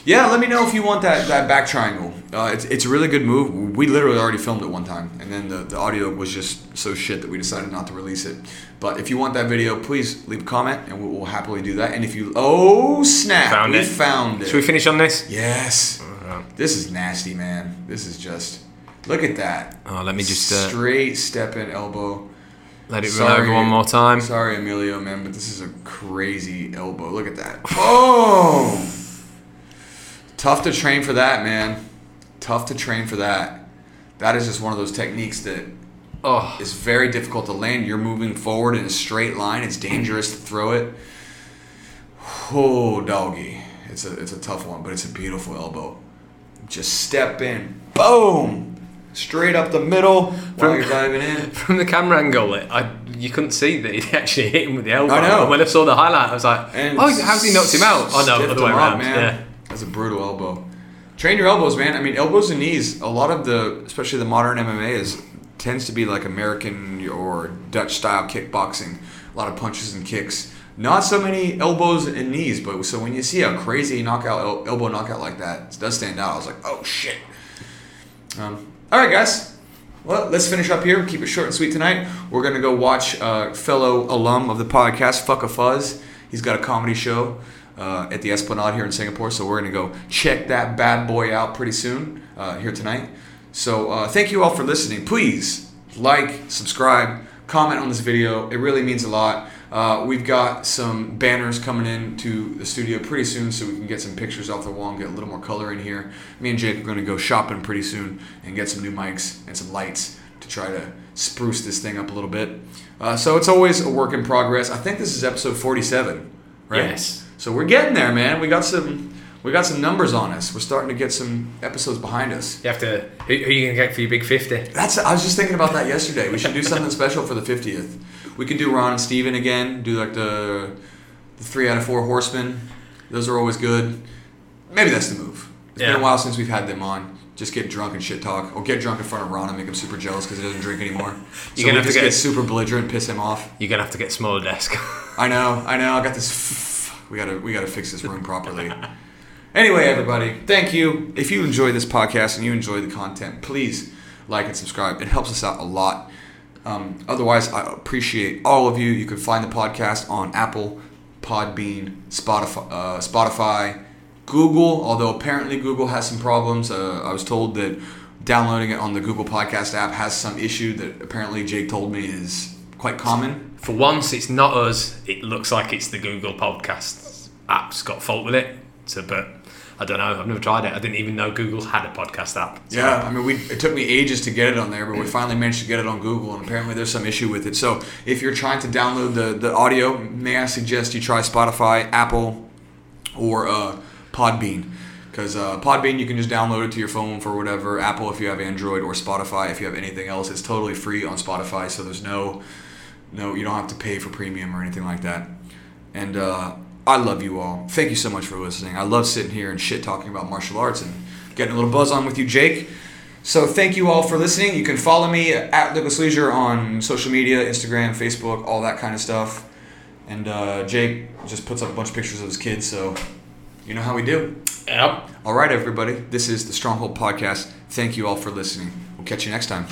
Yeah, let me know if you want that, that back triangle. Uh, it's, it's a really good move. We literally already filmed it one time, and then the, the audio was just so shit that we decided not to release it. But if you want that video, please leave a comment, and we'll, we'll happily do that. And if you oh snap, Found we it. found it. Should we finish on this? yes, Alright. this is nasty, man. This is just look at that. Oh, let me just uh, straight step in elbow. Let it Sorry. run over one more time. Sorry, Emilio, man, but this is a crazy elbow. Look at that. Oh! Tough to train for that, man. Tough to train for that. That is just one of those techniques that Oh, is very difficult to land. You're moving forward in a straight line. It's dangerous to throw it. Oh, doggy. It's a it's a tough one, but it's a beautiful elbow. Just step in, boom, straight up the middle From- you're diving in. from the camera angle, I you couldn't see that he actually hit him with the elbow. I know. And when I saw the highlight, I was like, And "Oh, how's he knocked him out?" Oh no, other way him up, man. Yeah. That's a brutal elbow. Train your elbows, man. I mean, elbows and knees. A lot of the, especially the modern MMA, is tends to be like American or Dutch style kickboxing. A lot of punches and kicks. Not so many elbows and knees, but so when you see a crazy knockout, el- elbow knockout like that, it does stand out. I was like, oh shit. Um, all right, guys. Well, let's finish up here. Keep it short and sweet tonight. We're gonna go watch uh, fellow alum of the podcast, Fuck a Fuzz. He's got a comedy show uh, at the Esplanade here in Singapore, so we're gonna go check that bad boy out pretty soon uh, here tonight. So uh, thank you all for listening. Please like, subscribe, comment on this video. It really means a lot. Uh, we've got some banners coming in to the studio pretty soon, so we can get some pictures off the wall and get a little more color in here. Me and Jake are going to go shopping pretty soon and get some new mics and some lights to try to spruce this thing up a little bit. Uh, so it's always a work in progress. I think this is episode 47, right? Yes. So we're getting there, man. We got some we got some numbers on us. We're starting to get some episodes behind us. You have to. Who, who are you gonna get for your big fifty? That's I was just thinking about that yesterday. We should do something special for the 50th. We could do Ron and Steven again, do like the the 3 out of 4 horsemen. Those are always good. Maybe that's the move. It's been a while since we've had them on. Just get drunk and shit talk, or get drunk in front of Ron and make him super jealous because he doesn't drink anymore. You're we gonna have to get- get super belligerent, piss him off. You're gonna have to get smaller desk. I know, I know. I got this. We gotta, we gotta fix this room properly. Anyway, everybody, thank you. If you enjoy this podcast and you enjoy the content, please like and subscribe. It helps us out a lot. Um, otherwise, I appreciate all of you. You can find the podcast on Apple, Podbean, Spotify, uh, Spotify, Google. Although apparently Google has some problems. Uh, I was told that downloading it on the Google Podcast app has some issue that apparently Jake told me is quite common. for once, it's not us. It looks like it's the Google Podcasts app's got fault with it. So, but I don't know. I've never tried it. I didn't even know Google had a podcast app. So- Yeah, I mean, we it took me ages to get it on there, but we finally managed to get it on Google, and apparently there's some issue with it. So if you're trying to download the, the audio, may I suggest you try Spotify, Apple, or uh, Podbean. Because uh, Podbean, you can just download it to your phone for whatever. Apple, if you have Android, or Spotify, if you have anything else, it's totally free on Spotify. So there's no, no, you don't have to pay for premium or anything like that. And uh, I love you all. Thank you so much for listening. I love sitting here and shit talking about martial arts and getting a little buzz on with you, Jake. So thank you all for listening. You can follow me at Lucas Leisure on social media, Instagram, Facebook, all that kind of stuff. And uh, Jake just puts up a bunch of pictures of his kids, so you know how we do. Yep. All right, everybody. This is the Stronghold Podcast. Thank you all for listening. We'll catch you next time.